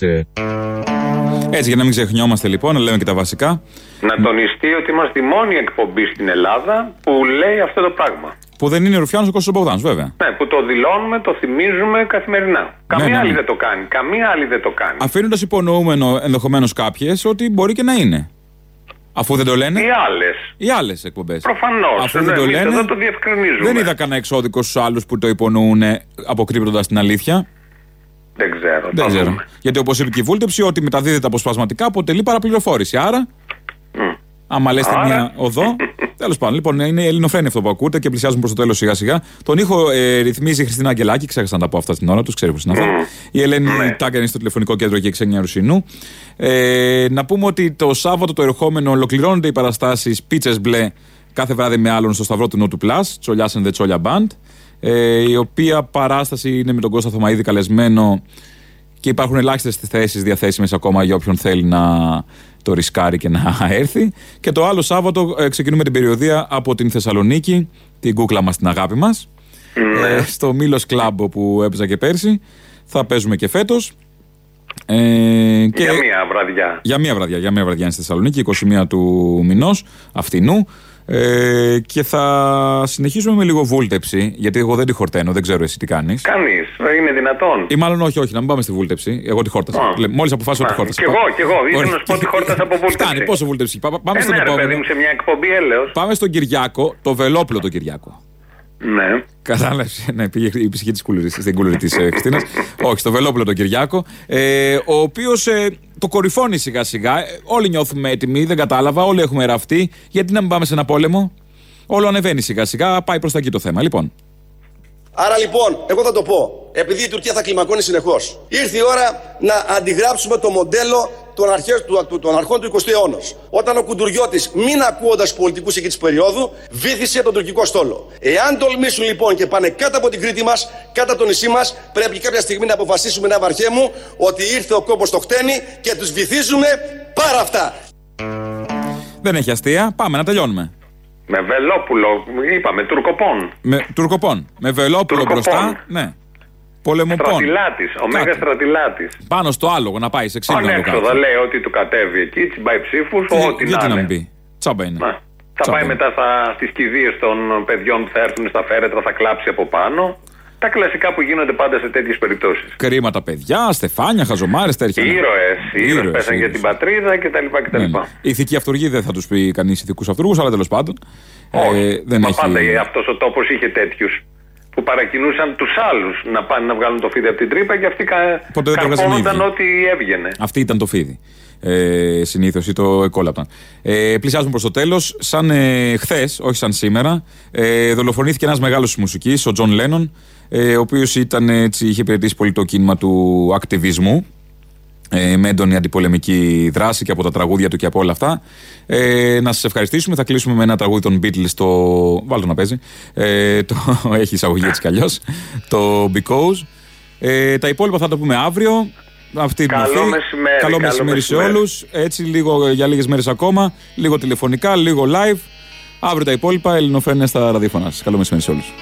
Έτσι, για να μην ξεχνιόμαστε λοιπόν, να λέμε και τα βασικά. Να τονιστεί ότι είμαστε η μόνη εκπομπή στην Ελλάδα που λέει αυτό το πράγμα. Που δεν είναι Ρουφιάνος ο Κώστας Μπογδάνος, βέβαια. Ναι, που το δηλώνουμε, το θυμίζουμε καθημερινά. Καμία ναι, άλλη ναι. δεν το κάνει. Καμία άλλη δεν το κάνει. Αφήνοντας υπονοούμενο ενδεχομένως κάποιες ότι μπορεί και να είναι. Αφού δεν το λένε. Οι άλλες. Οι άλλες εκπομπές. Προφανώς. Αφού δεν το λένε. Εδώ το διευκρινίζουμε. Δεν είδα κανένα εξώδικο στους άλλους που το υπονοούν αποκρύπτοντας την αλήθεια. Δεν ξέρω. Δεν το ξέρω. δούμε. Γιατί όπως είπε και η βούλτεψη, ότι μεταδίδεται αποσπασματικά αποτελεί παραπληροφόρηση. Άρα. Άμα λες Άρα. μια οδό. Τέλος πάντων, λοιπόν, είναι ελληνοφρένη αυτό που ακούτε και πλησιάζουμε προς το τέλος σιγά σιγά. Τον ήχο ε, ρυθμίζει η Χριστίνα Αγγελάκη, ξέχασα να τα πω αυτά στην ώρα τους, ξέρεις πώς είναι αυτό. Η Ελένη Ναι. Τάγκαν είναι στο τηλεφωνικό κέντρο και η Ξένια Ρουσινού. Ε, να πούμε ότι το Σάββατο το ερχόμενο ολοκληρώνονται οι παραστάσεις Πίτσες Μπλε κάθε βράδυ με άλλον στο Σταυρό του Νότου Plus, Τσολιάς and the Τσόλια Band. Ε, η οποία παράσταση είναι με τον Κώστα Θωμαίδη καλεσμένο και υπάρχουν ελάχιστες θέσεις διαθέσιμες ακόμα για όποιον θέλει να το ρισκάρει και να έρθει. Και το άλλο Σάββατο ε, ξεκινούμε την περιοδία από την Θεσσαλονίκη, την κούκλα μας, την αγάπη μας. Ε, στο Μήλο Κλαμπ που έπαιζα και πέρσι. Θα παίζουμε και φέτος. Ε, και Για μία βραδιά. για μία βραδιά, για μία βραδιά είναι στη Θεσσαλονίκη, 21 του μηνός αυτινού. Ε, και θα συνεχίσουμε με λίγο βούλτεψη, γιατί εγώ δεν τη χορταίνω, δεν ξέρω εσύ τι κάνεις. Κανείς. Είναι δυνατόν. Ή μάλλον όχι, όχι, να μην πάμε στη βούλτεψη. Εγώ τη χόρτασα. Α. Μόλις αποφάσισα ότι Α, χόρτασα. κι εγώ, κι εγώ. Ήθελα Ωραία. να σου πω ότι χόρτασα από βούλτεψη. Φτάνει, πόσο βούλτεψη. Πά- Πάμε Ε, στον ναι, ρε επόμενο. παιδί μου, σε μια εκπομπή έλεος. Πάμε στον Κυριάκο, το βελόπλο τον Κυριάκο. Ναι. Κατάλαβες. Ναι, πήγε η ψυχή της κουλουρή, στην κουλουρή της Χριστίνας. Όχι, στο βελόπλο τον Κυριάκο. Ε, ο οποίος το κορυφώνει σιγά σιγά. Ε, όλοι νιώθουμε έτοιμοι, δεν κατάλαβα. Όλοι έχουμε ραφτεί. Γιατί να μην πάμε σε ένα πόλεμο; Όλο ανεβαίνει σιγά σιγά, πάει προς τα εκεί το θέμα. Λοιπόν, Άρα λοιπόν, εγώ θα το πω, επειδή η Τουρκία θα κλιμακώνει συνεχώς, ήρθε η ώρα να αντιγράψουμε το μοντέλο των, αρχές, του, του- των αρχών του 20ου αιώνα. Όταν ο Κουντουριώτης, μην ακούγοντα πολιτικούς εκεί της περίοδου, βήθησε τον τουρκικό στόλο. Εάν τολμήσουν λοιπόν και πάνε κάτω από την Κρήτη μας, κάτω από το νησί μας, πρέπει κάποια στιγμή να αποφασίσουμε ένα βαρχέ μου ότι ήρθε ο κόπο το χτένι και τους βυθίζουμε πάρα αυτά. δεν έχει αστεία. Πάμε να τελειώνουμε. Με Βελόπουλο, είπαμε, τουρκοπών. Με τουρκοπών. Με βελόπουλο Τουρκοπών. μπροστά. Ναι. Πολεμοπών. Στρατιλάτης, ο Κάτι. Μέγας Στρατιλάτης. Πάνω στο άλογο να πάει σε ξύλινο να το Ανέξοδα κάτσει. λέει ότι του κατέβει εκεί, τσιμπάει ψήφους, ό,τι Γιατί να να μην είναι. πει. Τσάμπα είναι. Να. Θα Τσάμπα πάει είναι. μετά στα, στις κηδείες των παιδιών που θα έρθουν στα φέρετρα, θα κλάψει από πάνω. Τα κλασικά που γίνονται πάντα σε τέτοιες περιπτώσεις. Κρίμα τα παιδιά, στεφάνια, χαζομάρες, τέτοια. Οι ήρωες, οι ήρωες Ήρωες, πέσαν για ήρωες. την πατρίδα κτλ. κτλ. Ναι, ναι. Ηθική αυτοργή δεν θα τους πει κανείς ηθικούς αυτούργους, αλλά τέλος πάντων. Ε, δεν Μα έχει... πάντα αυτός ο τόπος είχε τέτοιους που παρακινούσαν τους άλλους να πάνε να βγάλουν το φίδι από την τρύπα και αυτοί κα... Ποτέ δεν το βγάζανε οι καρπώνονταν ίδιοι. ό,τι έβγαινε. Αυτή ήταν το φίδι. Ε, Συνήθως ή το εκόλαπταν. Ε, πλησιάζουμε προς το τέλος. Σαν ε, χθες, όχι σαν σήμερα, ε, δολοφονήθηκε ένας μεγάλος της μουσικής, ο Τζον Λένον, ε, ο οποίος είχε υπηρετήσει πολύ το κίνημα του ακτιβισμού. Ε, με έντονη αντιπολεμική δράση και από τα τραγούδια του και από όλα αυτά. Ε, να σας ευχαριστήσουμε. Θα κλείσουμε με ένα τραγούδι των Beatles. Το. Βάλτε το να παίζει. Ε, το... Έχει εισαγωγή έτσι κι αλλιώς. Το Because. Ε, τα υπόλοιπα θα τα πούμε αύριο. Αυτή την Καλό μορφή. μεσημέρι, Καλό καλό μεσημέρι σε μεσημέρι. όλους. Έτσι, λίγο για λίγες μέρες ακόμα. Λίγο τηλεφωνικά, λίγο live. Αύριο τα υπόλοιπα. Ελληνοφρένια στα ραδιόφωνα σας. Καλό μεσημέρι σε όλους.